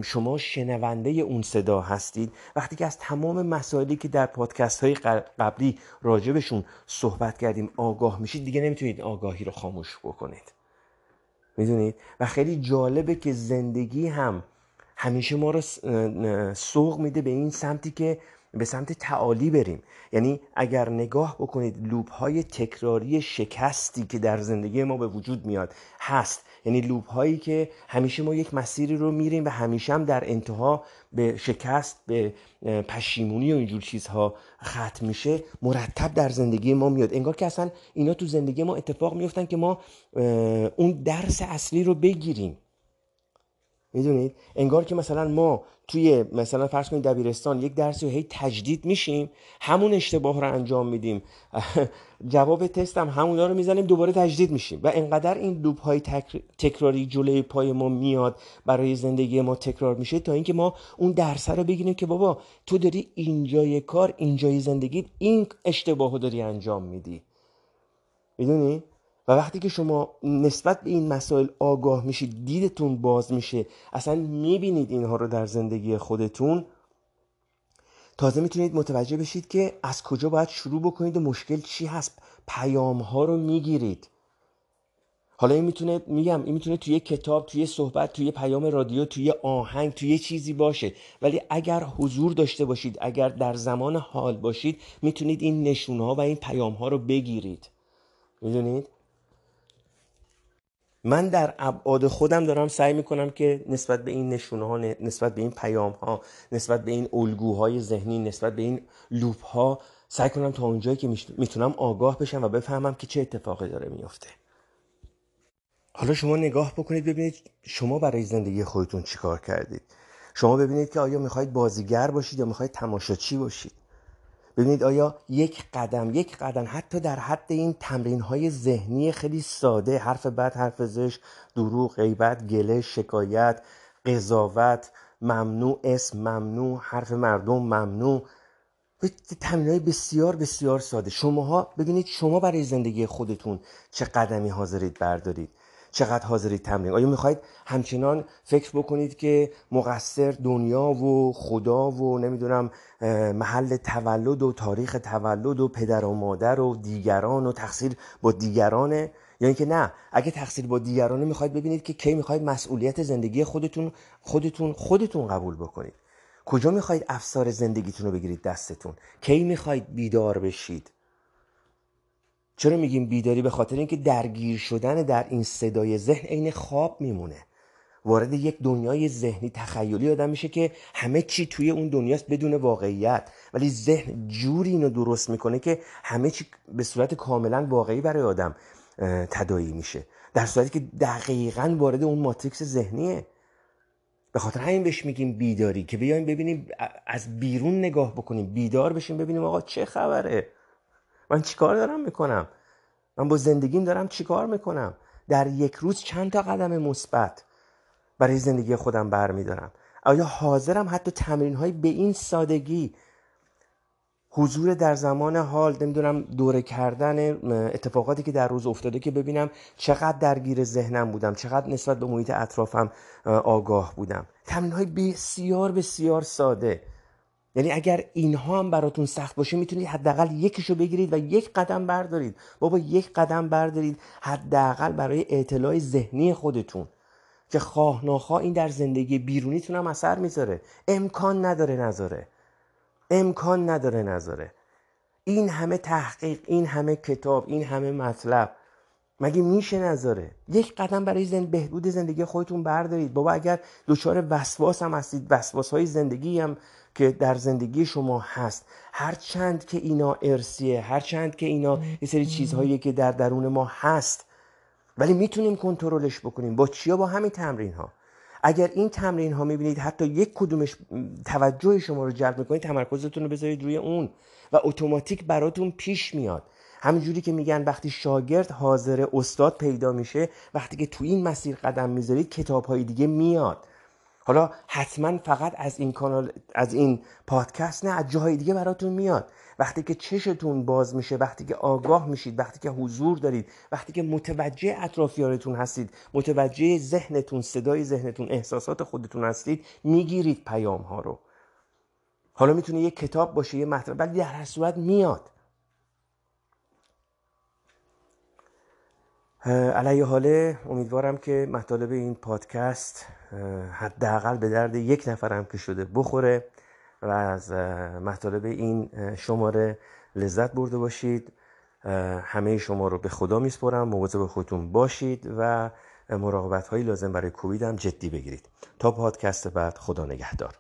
شما شنونده اون صدا هستید. وقتی که از تمام مسائلی که در پادکست های قبلی راجبشون صحبت کردیم آگاه میشید دیگه نمی‌تونید آگاهی رو خاموش بکنید. می‌دونید؟ و خیلی جالبه که زندگی هم همیشه ما رو سوق میده به این سمتی که به سمت تعالی بریم. یعنی اگر نگاه بکنید لوپ های تکراری شکستی که در زندگی ما به وجود میاد هست. یعنی لوپ هایی که همیشه ما یک مسیری رو میریم و همیشه هم در انتها به شکست به پشیمونی و اینجور چیزها ختم میشه مرتب در زندگی ما میاد. انگار که اصلا اینا تو زندگی ما اتفاق میفتن که ما اون درس اصلی رو بگیریم. می‌دونید؟ انگار که مثلا ما توی مثلا فرض کنید دبیرستان یک درسی رو هی تجدید میشیم همون اشتباه رو انجام میدیم. [LAUGHS] جواب تست هم همونا رو می‌زنیم دوباره تجدید میشیم. و انقدر این لوپ های تکراری جلوی پای ما میاد برای زندگی ما تکرار میشه تا اینکه ما اون درس رو بگیریم که بابا تو داری اینجای کار اینجای زندگی این اشتباه رو داری انجام میدی. می‌دونی؟ و وقتی که شما نسبت به این مسائل آگاه میشید دیدتون باز میشه اصلا می‌بینید اینها رو در زندگی خودتون تازه می‌تونید متوجه بشید که از کجا باید شروع بکنید و مشکل چی هست. پیام ها رو می‌گیرید. حالا این می‌تونه میگم این می‌تونه توی کتاب توی صحبت توی پیام رادیو توی آهنگ توی چیزی باشه. ولی اگر حضور داشته باشید اگر در زمان حال باشید می‌تونید این نشونه ها و این پیام ها رو بگیرید. می‌دونید؟ من در ابعاد خودم دارم سعی می‌کنم که نسبت به این نشونه ها نسبت به این پیام ها نسبت به این الگوهای ذهنی نسبت به این لوپ ها سعی کنم تا اونجایی که می‌تونم آگاه بشم و بفهمم که چه اتفاقی داره میفته حالا شما نگاه بکنید ببینید شما برای زندگی خودتون چیکار کردید. شما ببینید که آیا می‌خواید بازیگر باشید یا می‌خواید تماشاچی باشید. ببینید آیا یک قدم یک قدم حتی در حد این تمرین های ذهنی خیلی ساده حرف بد حرف زش دروغ غیبت گله شکایت قضاوت ممنوع اسم ممنوع حرف مردم ممنوع تمرین های بسیار بسیار ساده. شماها ببینید شما برای زندگی خودتون چه قدمی حاضرید بردارید. چقدر حاضرید تمرین؟ آیا می‌خواید همچنان فکر بکنید که مقصر دنیا و خدا و نمی‌دونم محل تولد و تاریخ تولد و پدر و مادر و دیگران و تقصیر با دیگرانه؟ یا یعنی اینکه نه اگه تقصیر با دیگرانه می‌خواید ببینید که کی می‌خواید مسئولیت زندگی خودتون خودتون خودتون قبول بکنید. کجا می‌خواید افسار زندگیتون رو بگیرید دستتون؟ کی می‌خواید بیدار بشید؟ چرا میگیم بیداری به خاطر اینکه درگیر شدن در این صدای ذهن عین خواب میمونه؟ وارد یک دنیای ذهنی تخیلی آدم میشه که همه چی توی اون دنیاست بدون واقعیت. ولی ذهن جوری اینو درست می‌کنه که همه چی به صورت کاملا واقعی برای آدم تدایی میشه. در صورتی که دقیقا وارد اون ماتریکس ذهنیه. به خاطر همین بهش میگیم بیداری که بیایم ببینیم از بیرون نگاه بکنیم. بیدار بشیم ببینیم آقا چه خبره. من چیکار دارم می‌کنم؟ من با زندگیم دارم چیکار می‌کنم؟ در یک روز چند تا قدم مثبت برای زندگی خودم برمیدارم. آیا حاضرم حتی تمرین های به این سادگی؟ حضور در زمان حال نمی‌دونم دوره کردن اتفاقاتی که در روز افتاده که ببینم چقدر درگیر ذهنم بودم چقدر نسبت به محیط اطرافم آگاه بودم. تمرین های بسیار بسیار ساده. یعنی اگر اینها هم براتون سخت باشه می‌تونید حداقل یکیشو بگیرید و یک قدم بردارید. بابا یک قدم بردارید حداقل برای اطلاع ذهنی خودتون که خواه ناخواه این در زندگی بیرونیتون هم اثر می‌ذاره. امکان نداره نذاره. امکان نداره نذاره. این همه تحقیق این همه کتاب این همه مطلب مگه میشه نذاره؟ یک قدم برای زند بهبود زندگی خودتون بردارید. بابا اگر دچار وسواس هم هستید وسواس های زندگی هم که در زندگی شما هست. هر چند که اینا ارسیه هر چند که اینا یه سری چیزهایی که در درون ما هست. ولی می‌تونیم کنترلش بکنیم. با چیا؟ با همین تمرین ها اگر این تمرین ها می‌بینید حتی یک کدومش توجه شما رو جلب می‌کنید تمرکزتون رو بذارید روی اون و اتوماتیک براتون پیش میاد. همینجوری که میگن وقتی شاگرد حاضر استاد پیدا میشه وقتی که تو این مسیر قدم می‌ذارید کتاب های دیگه میاد. حالا حتما فقط از این کانال از این پادکست نه از جاهای دیگه براتون میاد. وقتی که چشتون باز میشه وقتی که آگاه میشید وقتی که حضور دارید وقتی که متوجه اطرافیارتون هستید متوجه ذهنتون صدای ذهنتون احساسات خودتون هستید می‌گیرید پیام ها رو. حالا می‌تونه یه کتاب باشه یه مطلب ولی در هر صورت میاد. علیه حاله امیدوارم که مطالب این پادکست حداقل به درد یک نفرم که شده بخوره و از مطالب این شماره لذت برده باشید. همه شما رو به خدا میسپرم مواظب خودتون باشید و مراقبت هایی لازم برای کووید هم جدی بگیرید. تا پادکست بعد خدا نگهدار.